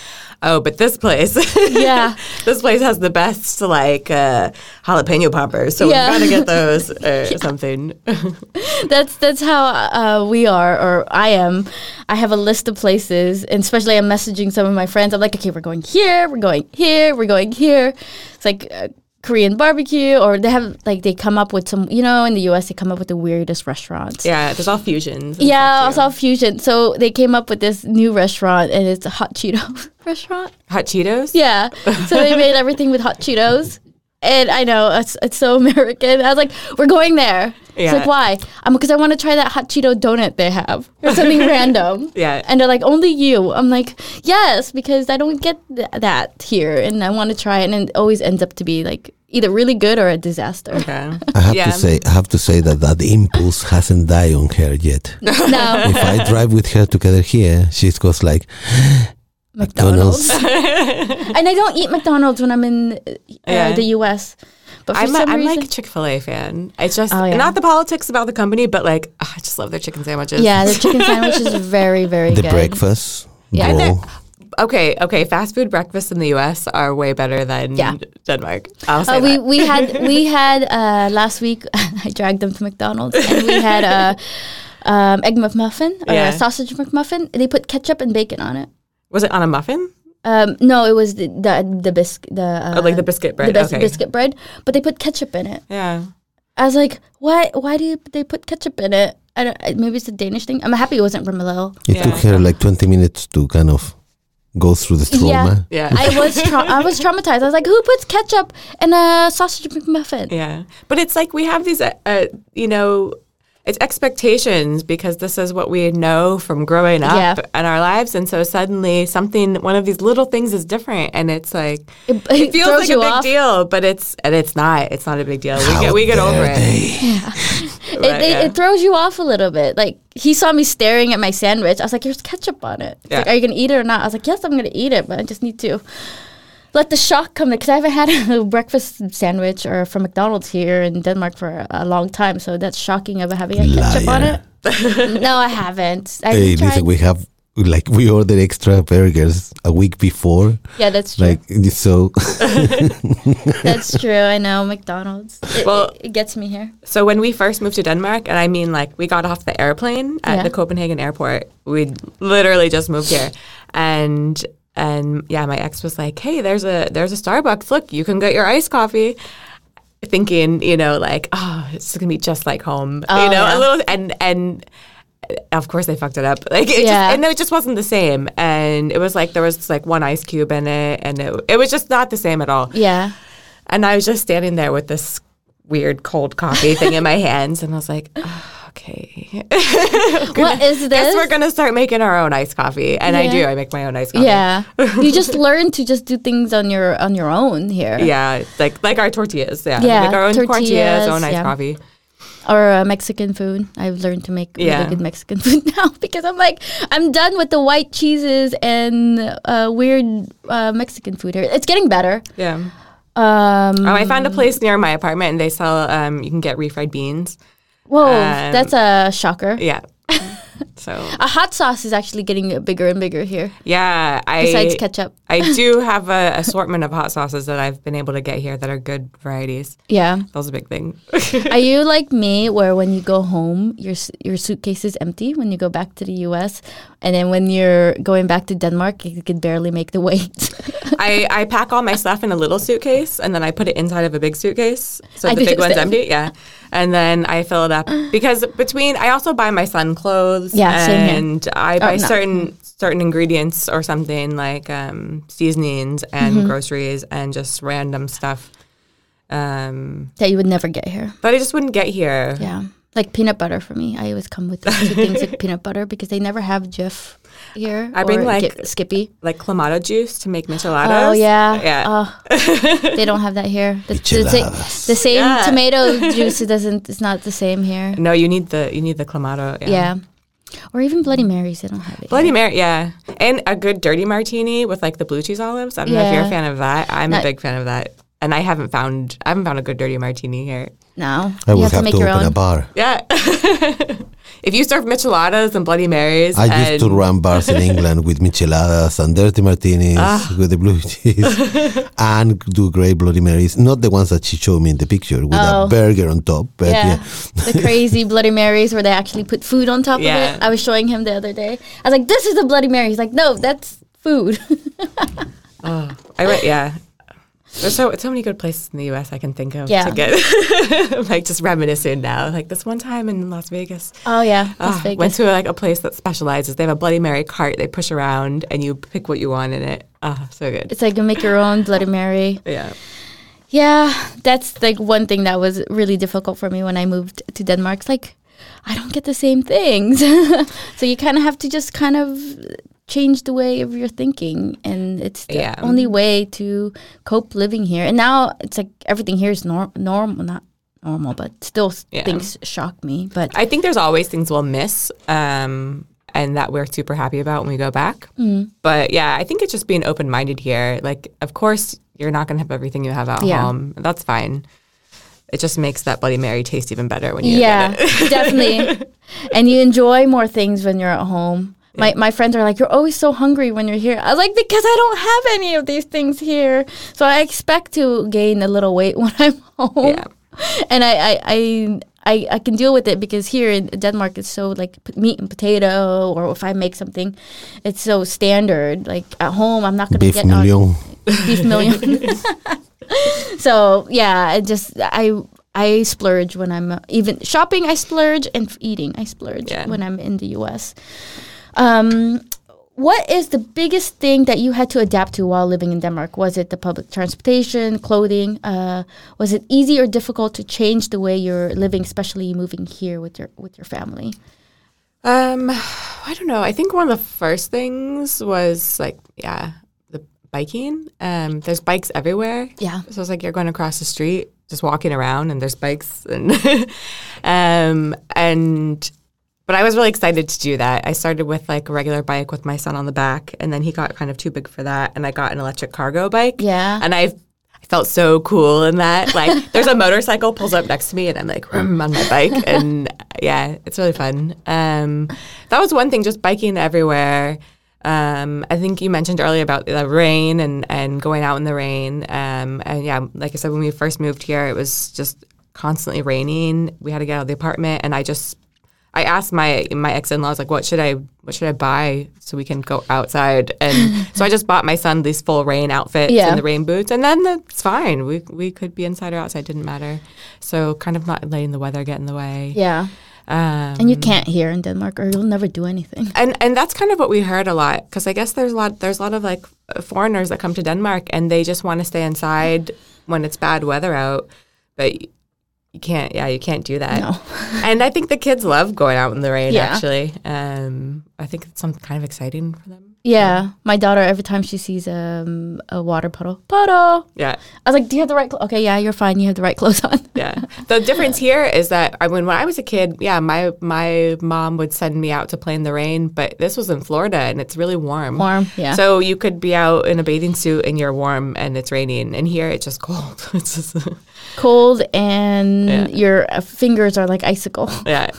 oh, but this place, Yeah. this place has the best like uh, jalapeno poppers, so Yeah. we gotta get those or something. That's that's how uh, we are, or I am. I have a list of places, and especially I'm messaging some of my friends. I'm like, okay, we're going here, we're going here, we're going here. It's like uh, Korean barbecue, or they have like they come up with some. You know, in the U.S. they come up with the weirdest restaurants. yeah, there's all fusions. Yeah, stuff, all fusion. So they came up with this new restaurant, and it's a hot Cheeto restaurant. hot Cheetos. Yeah. So they made everything with hot Cheetos. And I know it's it's so American. I was like, we're going there. It's Yeah. like why? Um, because I want to try that hot Cheeto donut they have or something random. Yeah. And they're like, only you. I'm like, yes, because I don't get th- that here, and I want to try it, and it always ends up to be like either really good or a disaster. Okay. I have Yeah. to say, I have to say that that impulse hasn't died on her yet. no, if I drive with her together here, she goes like, McDonald's. McDonald's. and I don't eat McDonald's when I'm in uh, Yeah. the U.S. But for I'm, a, some I'm reason, like a Chick Fil A fan. It's just Oh, yeah. not the politics about the company, but like ah, I just love their chicken sandwiches. yeah, their chicken sandwich is very, very the good. The breakfast. Yeah. And bro. they're- Okay, okay. Fast food breakfasts in the U.S. are way better than Yeah. Denmark. I'll say Uh, we that. we had we had uh, last week. I dragged them to McDonald's, and we had a um, egg McMuffin or Yeah. a sausage McMuffin. They put ketchup and bacon on it. Was it on a muffin? Um, no, it was the the the biscuit the uh, Oh, like the biscuit bread. the bis- okay. biscuit bread, but they put ketchup in it. Yeah. I was like, why why do you, they put ketchup in it? I don't, maybe it's a Danish thing. I'm happy it wasn't remoulade. It Yeah. took her like 20 minutes to kind of go through the trauma. Yeah. I was tra- I was traumatized. I was like, who puts ketchup in a sausage McMuffin? Yeah. But it's like we have these, uh, uh, you know, it's expectations because this is what we know from growing up Yeah. in our lives. And so suddenly something, one of these little things is different. And it's like, It, it feels like a big off. deal, but it's, and it's not. It's not a big deal. We How get, we get over dare it. they? it, But, it, yeah. it throws you off a little bit. Like he saw me staring at my sandwich. I was like, "There's ketchup on it. Yeah. like, Are you gonna eat it or not?" I was like, "Yes, I'm gonna eat it, but I just need to let the shock come because I haven't had a breakfast sandwich or from McDonald's here in Denmark for a, a long time. So that's shocking of having a ketchup on it. no, I haven't. I Hey, tried. listen, we have like we ordered extra burgers a week before. yeah, that's true. Like so, that's true. I know McDonald's. It, Well- it, it gets me here. So when we first moved to Denmark, and I mean like we got off the airplane at Yeah. the Copenhagen airport, we literally just moved here, and and yeah, my ex was like, "Hey, there's a there's a Starbucks. Look, you can get your iced coffee." Thinking, you know, like, oh, it's gonna be just like home, you Oh, know, yeah. a little, and and of course they fucked it up. Like, it Yeah. just, and it just wasn't the same. And it was like there was like one ice cube in it, and it it was just not the same at all. Yeah. And I was just standing there with this weird cold coffee thing in my hands, and I was like, "Ah, okay. What is this? Guess we're gonna start making our own iced coffee, and I do. I make my own iced coffee. Yeah, you just learn to just do things on your on your own here. yeah, like like our tortillas. Yeah, Yeah, make our own tortillas, tortillas, own iced yeah. coffee. or uh, Mexican food. I've learned to make Yeah. really good Mexican food now because I'm like I'm done with the white cheeses and uh, weird uh, Mexican food here. It's getting better. Yeah. Um, Oh, I found a place near my apartment, and they sell. Um, you can get refried beans. Whoa, um, that's a shocker. Yeah. so A hot sauce is actually getting bigger and bigger here. yeah, I Besides ketchup. I do have a assortment of hot sauces that I've been able to get here that are good varieties. Yeah. That was a big thing. Are you like me, where when you go home, your your suitcase is empty when you go back to the U.S., and then when you're going back to Denmark, you can barely make the weight. I, I pack all my stuff in a little suitcase and then I put it inside of a big suitcase. So I the big one's empty. Yeah. And then I fill it up because between, I also buy my son clothes. Yeah. And I buy no. certain certain ingredients or something like um, seasonings and Mm-hmm. groceries and just random stuff um, that you would never get here. that I just wouldn't get here. Yeah. Like peanut butter for me. I always come with two things like peanut butter because they never have Jif here. I bring, or like, Gi- Skippy. Like clamato juice to make micheladas. Oh yeah, Yeah. Oh, they don't have that here. The, the, sa- the same Yeah. tomato juice it doesn't. It's not the same here. no, you need the you need the clamato. Yeah. Yeah, or even Bloody Marys. They don't have it. Bloody here. Mary, yeah, and a good dirty martini with like the blue cheese olives. I don't know if you're a fan of that. I'm a big fan of that, and I haven't found I haven't found a good dirty martini here. No, I you will have to make to your open own. a bar. Yeah, if you serve micheladas and Bloody Marys, I used to run bars in England with micheladas and dirty martinis Ah. with the blue cheese and do great Bloody Marys. Not the ones that she showed me in the picture with Oh. a burger on top. But Yeah, yeah. the crazy Bloody Marys where they actually put food on top Yeah. of it. I was showing him the other day. I was like, "This is a Bloody Mary." He's like, "No, that's food." Oh, I went. Yeah, there's so so many good places in the U.S. I can think of Yeah. to get like just reminiscing now. Like this one time in Las Vegas, oh yeah, Las ah, Vegas. went to like a place that specializes. They have a Bloody Mary cart they push around, and you pick what you want in it. Ah, so good. it's like you make your own Bloody Mary. Yeah. Yeah, that's like one thing that was really difficult for me when I moved to Denmark. It's like I don't get the same things, so you kind of have to just kind of change the way of your thinking, and it's the Yeah. only way to cope living here. And now it's like everything here is norm normal, not normal, but still Yeah. things shock me. But I think there's always things we'll miss, um, and that we're super happy about when we go back. Mm. But yeah, I think it's just being open minded here. Like, of course, you're not going to have everything you have at Yeah. home. That's fine. It just makes that Bloody Mary taste even better when you yeah, get it. Yeah. Definitely. And you enjoy more things when you're at home. My my friends are like, you're always so hungry when you're here. I was like, because I don't have any of these things here, so I expect to gain a little weight when I'm home. Yeah. And I I. I I, I can deal with it because here in Denmark it's so like p- meat and potato or if I make something it's so standard like at home I'm not gonna Beef get million. beef million. so yeah, I just I I splurge when I'm even shopping. I splurge and eating. I splurge Yeah. when I'm in the U.S. Um, what is the biggest thing that you had to adapt to while living in Denmark? Was it the public transportation, clothing? Uh, was it easy or difficult to change the way you're living, especially moving here with your with your family? Um, I don't know. I think one of the first things was like, yeah, biking. Um, there's bikes everywhere. Yeah. So it's like you're going across the street, just walking around, and there's bikes, and um, and but I was really excited to do that. I started with like a regular bike with my son on the back, and then he got kind of too big for that, and I got an electric cargo bike. Yeah. and I. I felt so cool in that. Like, there's a motorcycle pulls up next to me, and I'm like, on my bike, and yeah, it's really fun. Um, that was one thing, just biking everywhere. Um, I think you mentioned earlier about the rain and, and going out in the rain. Um, and yeah, like I said, when we first moved here, it was just constantly raining. We had to get out of the apartment, and I just I asked my my ex in laws like, what should I what should I buy so we can go outside? And so I just bought my son these full rain outfits Yeah. and the rain boots, and then it's fine. We we could be inside or outside, didn't matter. So kind of not letting the weather get in the way. Yeah. Um, And you can't here in Denmark, or you'll never do anything. and and that's kind of what we heard a lot because I guess there's a lot there's a lot of like foreigners that come to Denmark and they just want to stay inside when it's bad weather out, but you can't. Yeah, you can't do that. No. and I think the kids love going out in the rain. Yeah. Actually, um, I think it's some kind of exciting for them. Yeah, my daughter every time she sees um, a water puddle, puddle. Yeah, I was like, "Do you have the right? Cl-? Okay, yeah, you're fine. You have the right clothes on." yeah. the difference here is that I mean, when I was a kid, yeah, my my mom would send me out to play in the rain, but this was in Florida and it's really warm. Warm, yeah. So you could be out in a bathing suit and you're warm and it's raining, and here it's just cold. it's just Cold and Yeah. your uh, fingers are like icicle. yeah,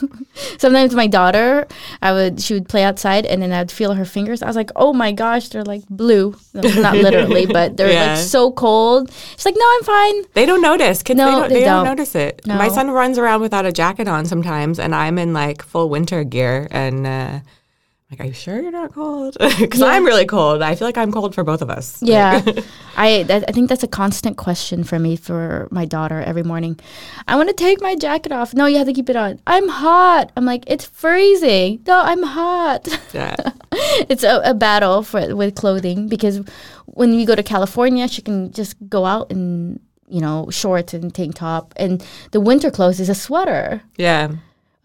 Sometimes my daughter, I would she would play outside and then I'd feel her fingers. I was like, "Oh my gosh, they're like blue." No, not literally, but they're Yeah. like so cold. She's like, "No, I'm fine." they don't notice. Kids, No, they don't, they they don't don't. notice it. No. My son runs around without a jacket on sometimes, and I'm in like full winter gear, and. uh like, are you sure you're not cold? Because Yeah. I'm really cold. I feel like I'm cold for both of us. Yeah, I that, I think that's a constant question for me for my daughter every morning. I want to take my jacket off. No, you have to keep it on. I'm hot. I'm like it's freezing. No, I'm hot. yeah. it's a, a battle for with clothing because when we go to California, she can just go out in you know shorts and tank top, and the winter clothes is a sweater. Yeah.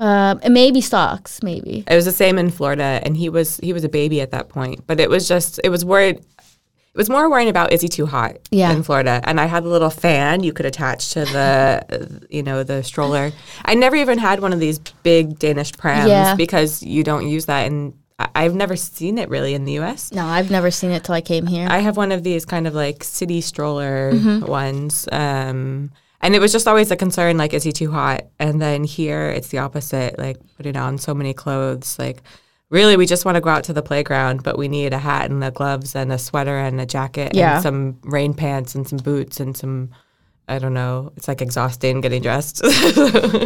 Um, and maybe socks, maybe. It was the same in Florida, and he was he was a baby at that point. But it was just it was worried. It was more worrying about is he too hot Yeah. in Florida, and I had a little fan you could attach to the you know the stroller. I never even had one of these big Danish prams Yeah. because you don't use that, and I've never seen it really in the U.S. No, I've never seen it till I came here. I have one of these kind of like city stroller Mm-hmm. ones. Um, and it was just always a concern like, is he too hot? And then here it's the opposite, like putting on so many clothes. Like, really, we just want to go out to the playground, but we need a hat and the gloves and a sweater and a jacket Yeah. and some rain pants and some boots and some, I don't know, it's like exhausting getting dressed.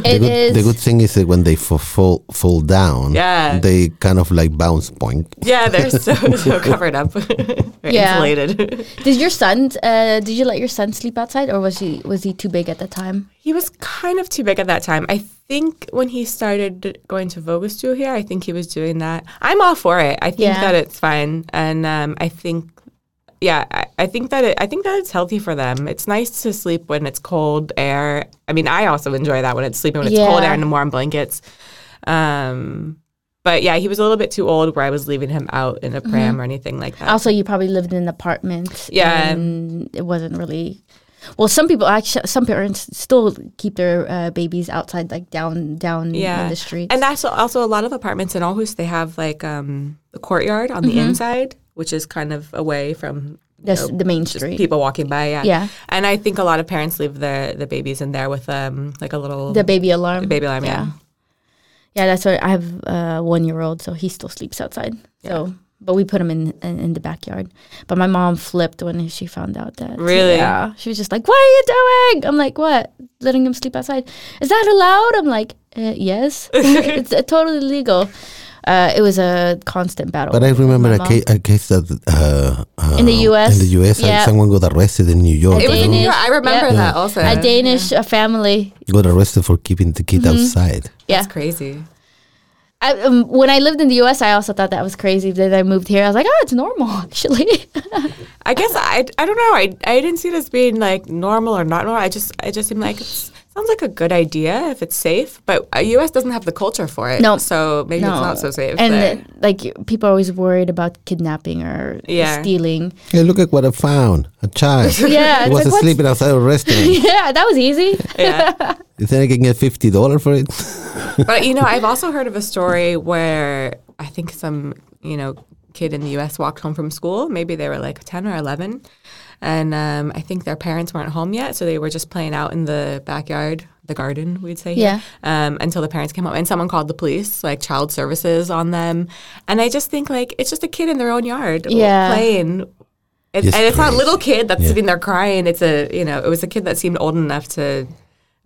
The good, is. the good thing is that when they f- fall fall down, Yeah. they kind of like bounce point. yeah, they're so, so covered up, They're Yeah. insulated. Did your son? Uh, did you let your son sleep outside, or was he was he too big at the time? He was kind of too big at that time. I think when he started going to vuggestue here, I think he was doing that. I'm all for it. I think Yeah. that it's fine, and um, I think, yeah, I, I think that it, I think that it's healthy for them. It's nice to sleep when it's cold air. I mean, I also enjoy that when it's sleeping when it's cold air and warm blankets. Um, but yeah, he was a little bit too old where I was leaving him out in a pram or anything like that. Also, you probably lived in an apartment. Yeah. and it wasn't really. Well, some people actually, some parents still keep their uh, babies outside, like down down yeah. in the street. And that's also a lot of apartments in Aarhus. They have like um, the courtyard on the inside, which is kind of away from the, s- the main just street. people walking by. Yeah. Yeah. And I think a lot of parents leave the the babies in there with um like a little the baby alarm. baby alarm. Yeah. Yeah, that's what I have a one year old, so he still sleeps outside. So, but we put him in, in in the backyard. But my mom flipped when she found out that. Really? Yeah, she was just like, "What are you doing?" I'm like, "What? Letting him sleep outside? Is that allowed?" I'm like, uh, "Yes, it's uh, totally legal." Uh, it was a constant battle. But I remember a, mom. ca- a case that uh, uh, In the US? in the US, Yeah. someone got arrested in New York. It was in New York. I remember Yeah. that also. a Danish uh family. got arrested for keeping the kid outside. Yeah, That's crazy. I, um, when I lived in the U.S., I also thought that was crazy. Then I moved here, I was like, "Oh, it's normal, actually." I guess I, I don't know. I, I didn't see it as being like normal or not normal. I just I just seemed like it sounds like a good idea if it's safe. But uh, U.S. doesn't have the culture for it. No. So maybe it's not so safe. And there. uh, like people are always worried about kidnapping or Yeah. stealing. Hey, look at what I found. A child. Yeah, He it's was like, what's- sleeping outside a restaurant. yeah, that was easy. yeah. you think I can get $50 for it? but you know, I've also heard of a story where I think some you know kid in the U.S. walked home from school. Maybe they were like ten or eleven, and um, I think their parents weren't home yet, so they were just playing out in the backyard, the garden, we'd say. Yeah. Um, until the parents came home, and someone called the police, like child services, on them. And I just think like it's just a kid in their own yard Yeah. playing. It, It's and it's not a little kid that's Yeah. sitting there crying. It's a you know it was a kid that seemed old enough to.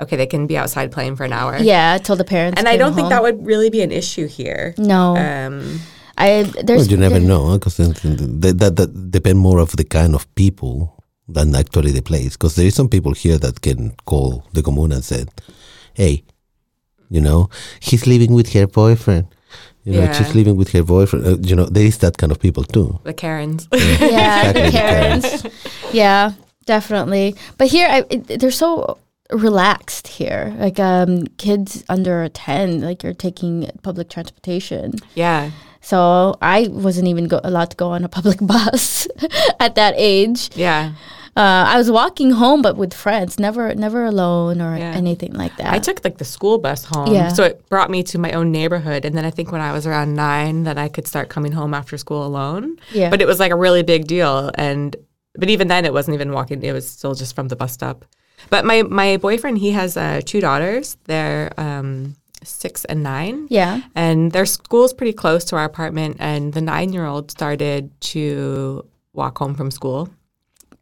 Okay, they can be outside playing for an hour. Yeah, till the parents. And I don't think that would really be an issue here. No, Um, I there's. Well, you never there- know because that, that, that depend more of the kind of people than actually the place. Because there is some people here that can call the commune and say, "Hey, you know, he's living with her boyfriend. You know, Yeah. she's living with her boyfriend. Uh, you know, there is that kind of people too. the Karens. Yeah, the Exactly, the Karens. yeah, definitely. But here, I, it, they're so relaxed here. Like um, kids under ten, like you're taking public transportation. yeah. So I wasn't even go- allowed to go on a public bus at that age. Yeah. Uh, I was walking home, but with friends, never, never alone or Yeah. anything like that. I took like the school bus home. Yeah. So it brought me to my own neighborhood. And then I think when I was around nine, that I could start coming home after school alone. Yeah. But it was like a really big deal. And, but even then, it wasn't even walking, it was still just from the bus stop. But my, my boyfriend, he has uh, two daughters. They're um, six and nine. yeah, And their school's pretty close to our apartment. And the nine year old started to walk home from school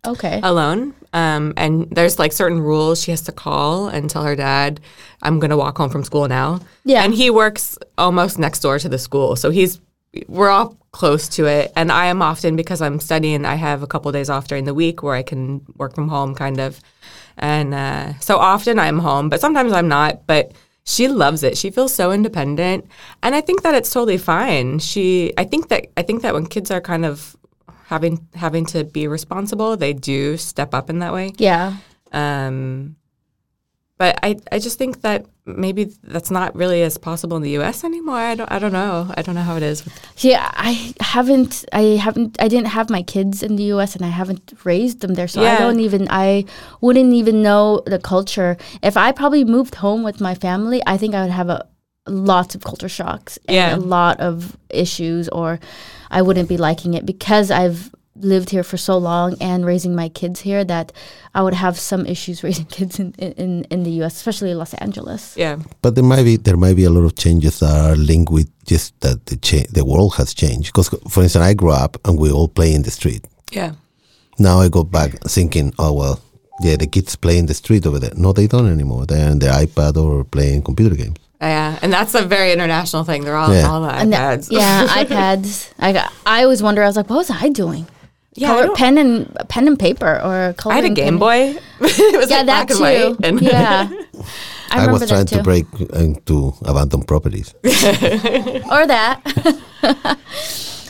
okay, alone. Um, and there's like certain rules she has to call and tell her dad, I'm going to walk home from school now. Yeah. And he works almost next door to the school. So he's, we're all close to it. And I am often, because I'm studying, I have a couple days off during the week where I can work from home kind of. And uh, so often I'm home, but sometimes I'm not. But she loves it. She feels so independent. And I think that it's totally fine. She, I think that, I think that when kids are kind of, having having to be responsible, they do step up in that way. yeah, Um, but I I just think that maybe that's not really as possible in the U.S. anymore. I don't. I don't know. I don't know how it is. With, See, I haven't, I haven't, I didn't have my kids in the U.S. and I haven't raised them there, so I don't even, I wouldn't even know the culture. If I probably moved home with my family, I think I would have a lots of culture shocks and Yeah. a lot of issues, or I wouldn't be liking it because I've lived here for so long and raising my kids here that I would have some issues raising kids in in, in the U.S., especially Los Angeles. yeah. But there might be there might be a lot of changes that are linked with just that the cha- the world has changed. Because, for instance, I grew up and we all play in the street. Yeah. Now I go back thinking, oh well, yeah, the kids play in the street over there. No, they don't anymore. They're on their iPad or playing computer games. Yeah, and that's a very international thing. They're all Yeah. all the And that- iPads. yeah, iPads. I got, I always wonder. I was like, what was I doing? Yeah, Color, pen and pen and paper or I had a Game pen. Boy. it was Yeah, like that black and too. white. And yeah, I, I, was trying to break into abandoned properties. or that.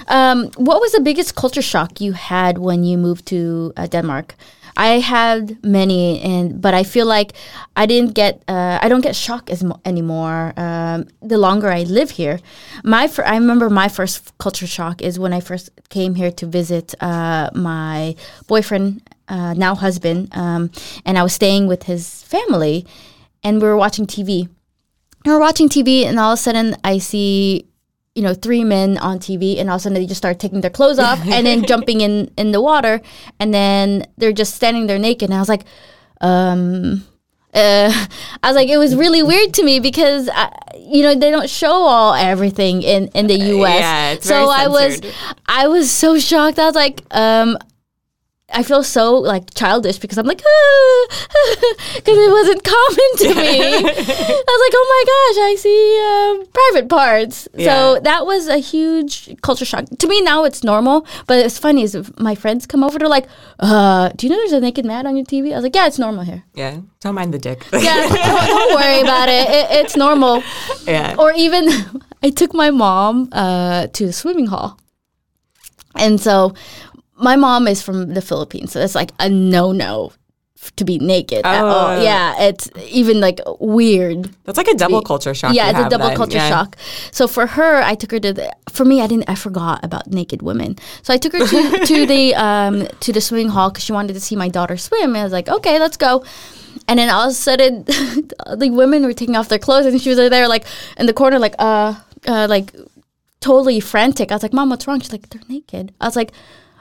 Um, what was the biggest culture shock you had when you moved to uh, Denmark? I had many, and but I feel like I didn't get uh, I don't get shocked as mo- anymore. Um, the longer I live here, my I remember my first culture shock is when I first came here to visit uh, my boyfriend, uh, now husband, um, and I was staying with his family, and we were watching TV. And we're watching TV, and all of a sudden I see, you know, three men on TV, and all of a sudden they just start taking their clothes off and then jumping in in the water, and then they're just standing there naked. And I was like, um. Uh, I was like, it was really weird to me because, I, you know, they don't show all everything in, in the U.S. yeah, so I was. I was so shocked. I was like, um, I feel so like childish because I'm like, because it wasn't common to me. I was like, oh my gosh, I see um, private parts. Yeah. So that was a huge culture shock. To me now it's normal, but it's funny is if my friends come over, they're like, uh, do you know there's a naked man on your TV? I was like, yeah, it's normal here. yeah, don't mind the dick. Yeah, don't, don't worry about it. it. It's normal. yeah. Or even, I took my mom uh, to the swimming hall. And so my mom is from the Philippines. So it's like a no no to be naked at all. Oh. Yeah, it's even like weird. That's like a double culture shock. Yeah, it's a double then. culture Yeah. shock. So for her, I took her to the. For me, I didn't. I forgot about naked women. So I took her to, to the um to the swimming hall because she wanted to see my daughter swim. And I was like, okay, let's go. And then all of a sudden, the women were taking off their clothes, and she was like there like in the corner, like uh, uh like totally frantic. I was like, "Mom, what's wrong?" She's like, "They're naked." I was like,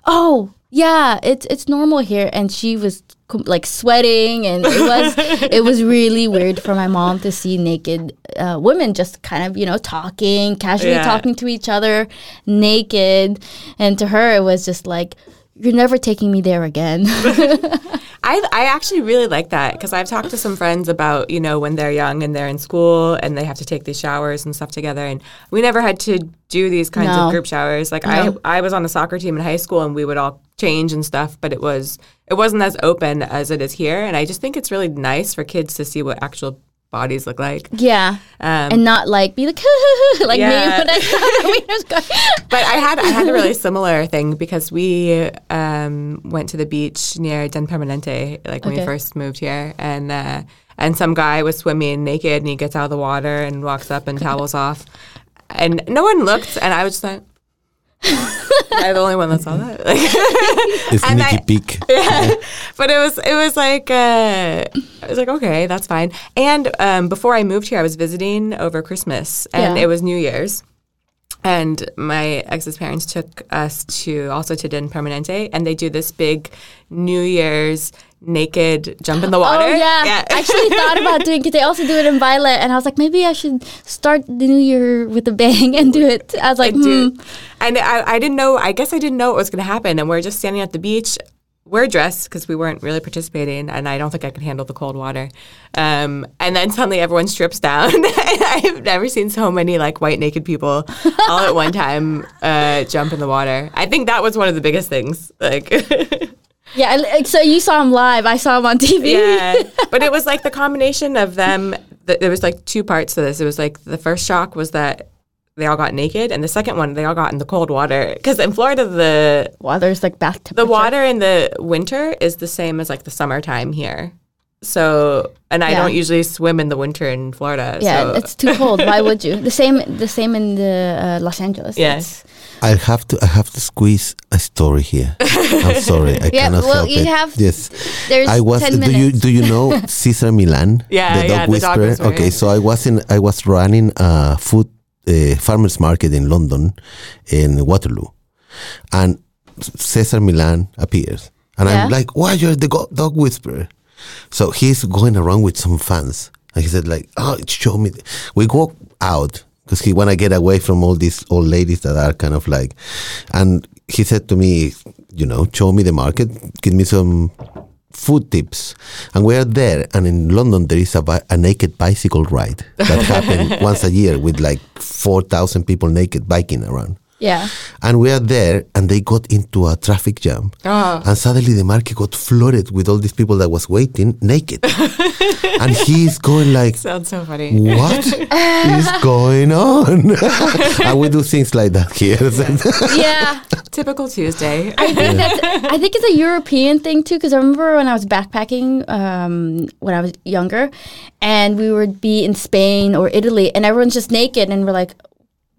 "Oh, yeah, it's it's normal here." And she was like sweating, and it was it was really weird for my mom to see naked uh, women just kind of you know talking, casually Yeah. talking to each other, naked, and to her it was just like. You're never taking me there again. I, I actually really like that because I've talked to some friends about, you know, when they're young and they're in school and they have to take these showers and stuff together. And we never had to do these kinds No. of group showers. Like No. I, I was on a soccer team in high school and we would all change and stuff, but it was it wasn't as open as it is here. And I just think it's really nice for kids to see what actual bodies look like. yeah, Um, and not like be like like me when I saw we just go. but I had I had a really similar thing because we um, went to the beach near Den Permanente like when we first moved here, and uh, and some guy was swimming naked, and he gets out of the water and walks up and towels off, and no one looked, and I was just like. I'm the only one that saw that. Like, It's And Nikki I- Peak. yeah, but it was it was like uh, I was like okay, that's fine. And um, before I moved here, I was visiting over Christmas, and Yeah. it was New Year's. And my ex's parents took us to also to Den Permanente, and they do this big New Year's naked jump in the water. Oh yeah, I actually thought about doing it. They also do it in Violet, and I was like, maybe I should start the new year with a bang and do it. I was like, I do. hmm. And I, I didn't know, I guess I didn't know what was going to happen. And we're just standing at the beach. We're dressed because we weren't really participating, and I don't think I could handle the cold water. Um, and then suddenly everyone strips down. I've never seen so many like white naked people all at one time uh, jump in the water. I think that was one of the biggest things. Like, yeah. Like, so you saw him live. I saw him on TV. yeah, but it was like the combination of them. Th- there was like two parts to this. It was like the first shock was that they all got naked, and the second one they all got in the cold water because in Florida the Well, there's like bath The water in the winter is the same as like the summertime here. So, and I Yeah. don't usually swim in the winter in Florida. Yeah, so. it's too cold. Why would you? The same, the same in the uh, Los Angeles. Yeah. It's- I have to I have to squeeze a story here. I'm sorry, I Yeah, cannot well, help you it. have- yes, There's I was. 10 Do minutes. you do you know Cesar Millan? Yeah, the dog yeah, the dog whisperer. whisperer, Okay, so I was in I was running a food uh, farmers market in London, in Waterloo, and Cesar Millan appears, and I'm like, "Why you're the go- dog whisperer?" So he's going around with some fans, and he said, "Like, oh, show me." We go out because he want to get away from all these old ladies that are kind of like, and he said to me, "You know, show me the market, give me some." Food tips, and we are there. And in London, there is a, bi- a naked bicycle ride that happens once a year with like four thousand people naked biking around. Yeah. And we are there, and they got into a traffic jam. Oh. And suddenly the market got flooded with all these people that was waiting naked. and he's going like, Sounds so funny. what is going on? and we do things like that here. Yeah. Typical Tuesday. I think that's. I think it's a European thing too, because I remember when I was backpacking um, when I was younger, and we would be in Spain or Italy, and everyone's just naked, and we're like,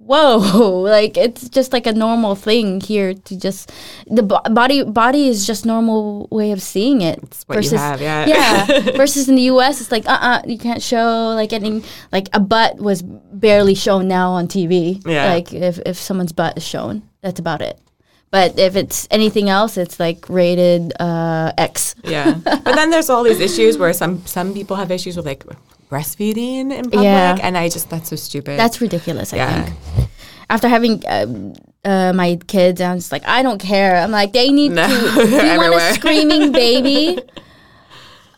"Whoa!" Like it's just like a normal thing here to just the bo- body body is just normal way of seeing it. It's what you have, yeah. yeah. Versus in the U.S., it's like, uh, uh you can't show like any like a butt was barely shown now on TV. Yeah. Like if if someone's butt is shown, that's about it. But if it's anything else, it's like rated uh, X. Yeah, but then there's all these issues where some some people have issues with like breastfeeding in public, Yeah. and I just that's so stupid. That's ridiculous. I Yeah. think. After having um, uh, my kids, I'm just like, I don't care. I'm like, they need No, to. If you want a screaming baby,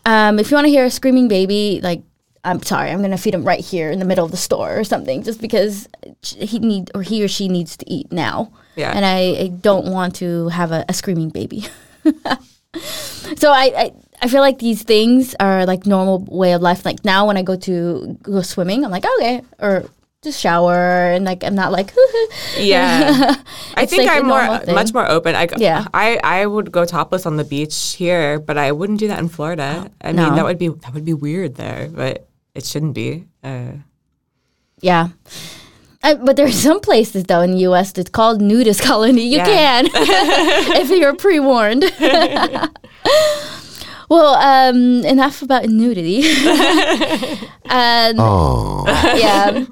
um, if you want to hear a screaming baby, like, I'm sorry, I'm gonna feed him right here in the middle of the store or something, just because he need or he or she needs to eat now. Yeah. And I, I don't want to have a, a screaming baby. so I, I I feel like these things are like normal way of life. Like now when I go to go swimming, I'm like okay, or just shower and like I'm not like yeah. I think like I'm more thing. much more open. I Yeah. I I would go topless on the beach here, but I wouldn't do that in Florida. I No. mean, that would be that would be weird there, but it shouldn't be. Uh, yeah. Uh, but there are some places though in the U.S. that's called nudist colony. You Yeah. can if you're pre-warned. Well, um, enough about nudity. um, oh, yeah.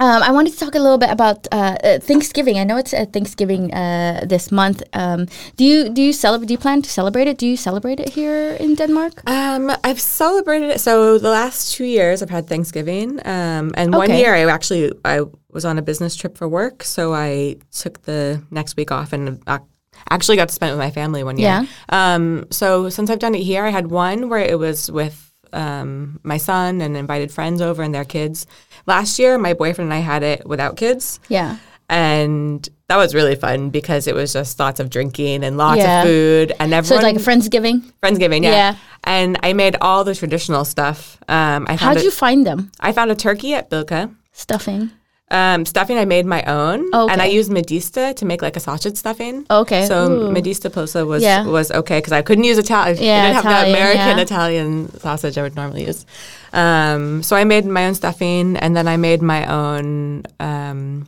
Um, I wanted to talk a little bit about uh, uh, Thanksgiving. I know it's uh, Thanksgiving uh, this month. Um, do you do you celebrate? Do you plan to celebrate it? Do you celebrate it here in Denmark? Um, I've celebrated it. So the last two years, I've had Thanksgiving, um, and one year I actually I was on a business trip for work, so I took the next week off and ac- actually got to spend it with my family one year. Yeah. Um, so since I've done it here, I had one where it was with um, my son and invited friends over and their kids. Last year, my boyfriend and I had it without kids. Yeah. And that was really fun because it was just lots of drinking and lots Yeah. of food and So everyone it's like a Friendsgiving. Friendsgiving, yeah. Yeah. And I made all the traditional stuff. Um, I How a, you find them? I found a turkey at Bilka. Stuffing. Um, stuffing I made my own, Okay. and I used medister to make like a sausage stuffing. Okay. So Ooh. medisterpølse was Yeah. was okay because I couldn't use Italian. Yeah, I didn't have the American yeah. Italian sausage I would normally use. Um, so I made my own stuffing, and then I made my own. Um,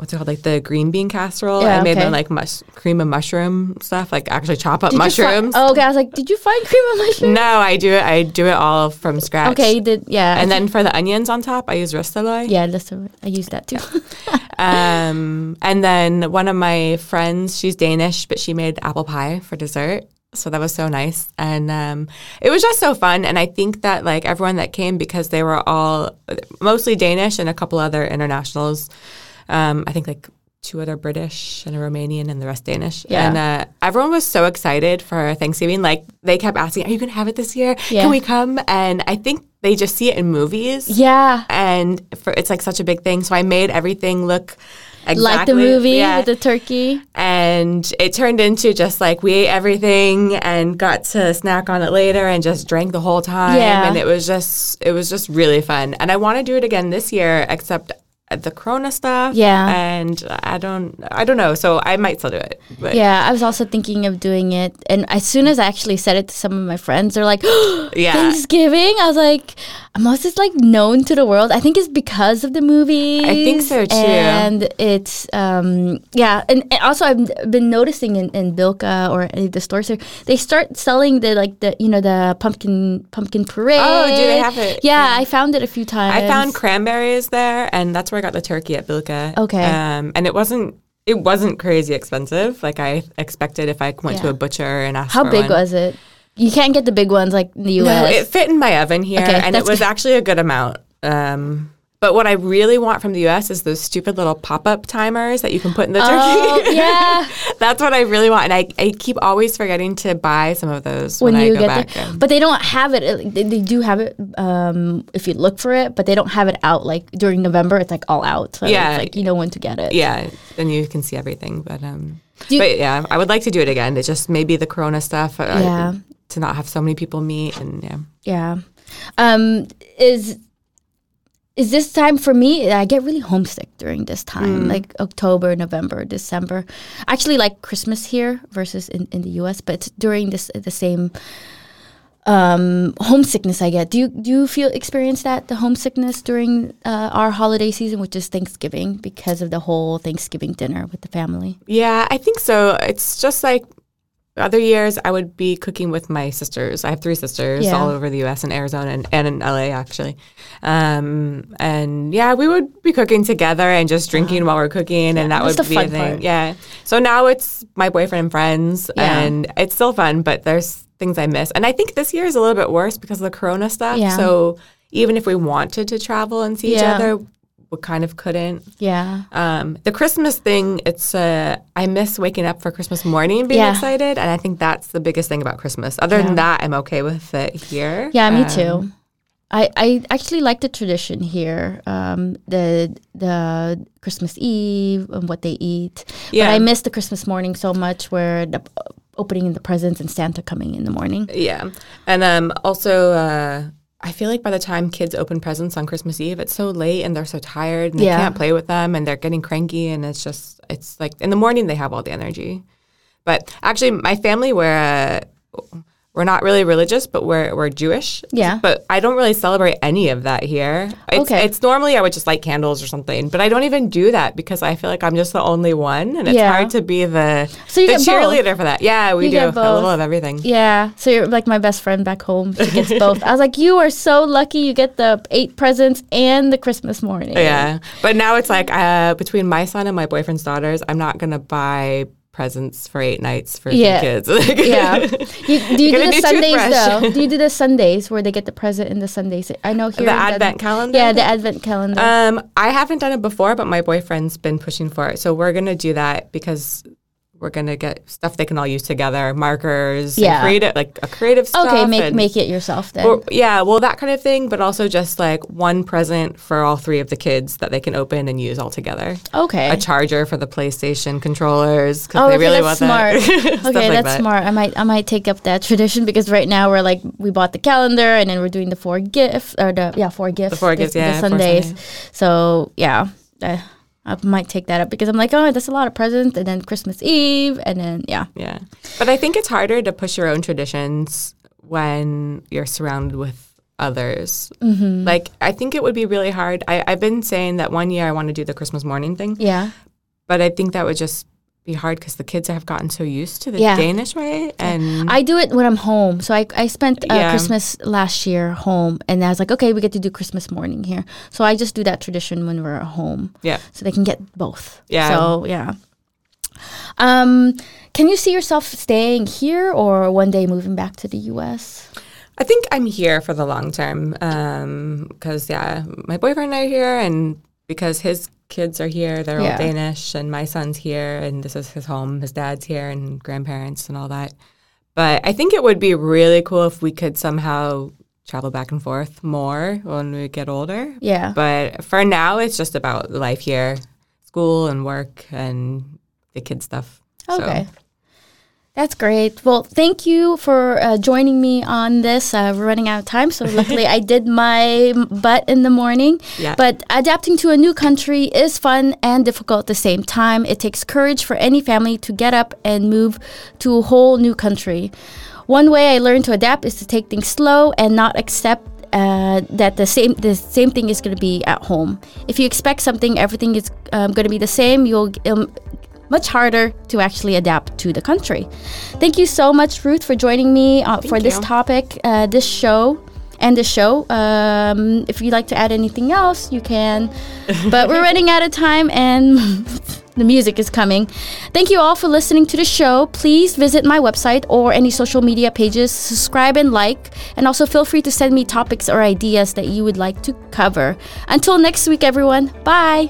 What's it called? Like the green bean casserole. Yeah, I made okay. my like mush, cream of mushroom stuff. Like actually chop up Did you fi- mushrooms. oh, okay. I was like, did you find cream of mushroom? No, I do it. I do it all from scratch. Okay, you did yeah. And then for the onions on top, I use ristede løg. yeah, that's I used that too. Um, and then one of my friends, she's Danish, but she made apple pie for dessert. So that was so nice. And um, it was just so fun. And I think that like everyone that came because they were all mostly Danish and a couple other internationals. Um, I think like two other British and a Romanian and the rest Danish. Yeah. And uh, everyone was so excited for Thanksgiving. Like they kept asking, "Are you going to have it this year? Yeah. Can we come?" And I think they just see it in movies yeah. and for it's like such a big thing. So I made everything look exactly like the movie yeah. with the turkey. and it turned into just like we ate everything and got to snack on it later and just drank the whole time Yeah. and it was just it was just really fun and I want to do it again this year except the Corona stuff. Yeah. and I don't, I don't know. So I might still do it. But Yeah, I was also thinking of doing it, and as soon as I actually said it to some of my friends, they're like, Yeah. Thanksgiving." I was like, "Must is like known to the world." I think it's because of the movie. I think so, too. And it's um yeah, and, and also I've been noticing in, in Bilka or any of the stores here, they start selling the like the you know the pumpkin pumpkin parade. Oh, do they have it? Yeah, I found it a few times. I found cranberries there, and that's where I got the turkey at Bilka. Okay. Um, and it wasn't it wasn't crazy expensive, like I expected if I went to a butcher and asked How big one. was it? You can't get the big ones like in the U.S. No, it fit in my oven here, Okay, and it was good. actually a good amount. Um, but what I really want from the U.S. is those stupid little pop-up timers that you can put in the Oh, turkey. yeah. That's what I really want, and I, I keep always forgetting to buy some of those when when, you I go get back. there. But they don't have it. They, they do have it um, if you look for it, but they don't have it out like during November. It's like all out. So Yeah. it's like you know when to get it. yeah, then you can see everything. But um, you- but yeah, I would like to do it again. It's just maybe the Corona stuff. uh, Yeah. To not have so many people meet and yeah. Yeah. Um, is is this time for me? I get really homesick during this time, like October, November, December. Actually like Christmas here versus in, in the U.S., but it's during this the same um, homesickness I get. Do you do you feel experience that the homesickness during uh, our holiday season, which is Thanksgiving, because of the whole Thanksgiving dinner with the family? Yeah, I think so. It's just like other years I would be cooking with my sisters. I have three sisters Yeah. all over the US and Arizona and, and in LA actually. Um, and yeah, we would be cooking together and just drinking while we're cooking and that would be fun a thing. part. Yeah. So now it's my boyfriend and friends Yeah. and it's still fun, but there's things I miss. And I think this year is a little bit worse because of the corona stuff. Yeah. So even if we wanted to travel and see each other, kind of couldn't. Yeah. Um, the Christmas thing, it's uh, I miss waking up for Christmas morning and being Yeah. excited, and I think that's the biggest thing about Christmas. Other Yeah. than that, I'm okay with it here. Yeah, me Um, too. I, I actually like the tradition here, um, the the Christmas Eve and what they eat. Yeah. But I miss the Christmas morning so much, where the opening the presents and Santa coming in the morning. Yeah, and um, also uh, I feel like by the time kids open presents on Christmas Eve, it's so late and they're so tired and they can't play with them and they're getting cranky and it's just it's like in the morning they have all the energy. But actually, my family we're uh, we're not really religious, but we're we're Jewish. Yeah. But I don't really celebrate any of that here. It's, Okay. It's normally I would just light candles or something, but I don't even do that because I feel like I'm just the only one, and it's Yeah. hard to be the So you the get both. cheerleader for that. Yeah, we You do a little of everything. Yeah, so you're like my best friend back home. She gets both. I was like, you are so lucky. You get the eight presents and the Christmas morning. Yeah, but now it's like uh, between my son and my boyfriend's daughters, I'm not gonna buy presents for eight nights for Yeah. the kids. Yeah. You, do you do the do Sundays though? Do you do the Sundays where they get the present in the Sundays? I know here The advent calendar? Yeah, the advent calendar. Um, I haven't done it before, but my boyfriend's been pushing for it, so we're gonna do that because we're gonna get stuff they can all use together, markers, and Yeah. creative like a creative stuff. okay, make and- make it yourself then. or- yeah, well, that kind of thing, but also just like one present for all three of the kids that they can open and use all together. okay. A charger for the PlayStation controllers because Oh, they okay, really that's want smart. that. Okay, like that's that. smart. I might I might take up that tradition because right now we're like we bought the calendar and then we're doing the four gifts or the yeah four gifts four the- gifts, the yeah, four Sundays. Sundays. So yeah, uh, I might take that up because I'm like oh that's a lot of presents and then Christmas Eve and then yeah Yeah. But I think it's harder to push your own traditions when you're surrounded with others. Mm-hmm. Like, I think it would be really hard. I, I've been saying that one year I want to do the Christmas morning thing, yeah but I think that would just be hard because the kids have gotten so used to the Yeah. Danish way. And I do it when I'm home. So I, I spent uh, Yeah. Christmas last year home, and I was like, okay, we get to do Christmas morning here. So I just do that tradition when we're at home, yeah. so they can get both. Yeah. So yeah. Um, can you see yourself staying here or one day moving back to the U.S.? I think I'm here for the long term Um because, yeah, my boyfriend and I are here, and because his kids are here, they're Yeah. all Danish, and my son's here, and this is his home. His dad's here, and grandparents, and all that. But I think it would be really cool if we could somehow travel back and forth more when we get older. Yeah. But for now, it's just about life here, school and work, and the kid stuff. So, Okay. That's great. Well, thank you for uh, joining me on this. Uh, we're running out of time, so luckily I did my butt in the morning. Yeah. But adapting to a new country is fun and difficult at the same time. It takes courage for any family to get up and move to a whole new country. One way I learned to adapt is to take things slow and not accept uh, that the same the same thing is going to be at home. If you expect something, everything is um, going to be the same. You'll um, much harder to actually adapt to the country. Thank you so much, Ruth, for joining me uh, for this topic, uh, this show. And the show. Um, if you'd like to add anything else, you can. But we're running out of time and the music is coming. Thank you all for listening to the show. Please visit my website or any social media pages, subscribe and like, and also feel free to send me topics or ideas that you would like to cover. Until next week, everyone. Bye.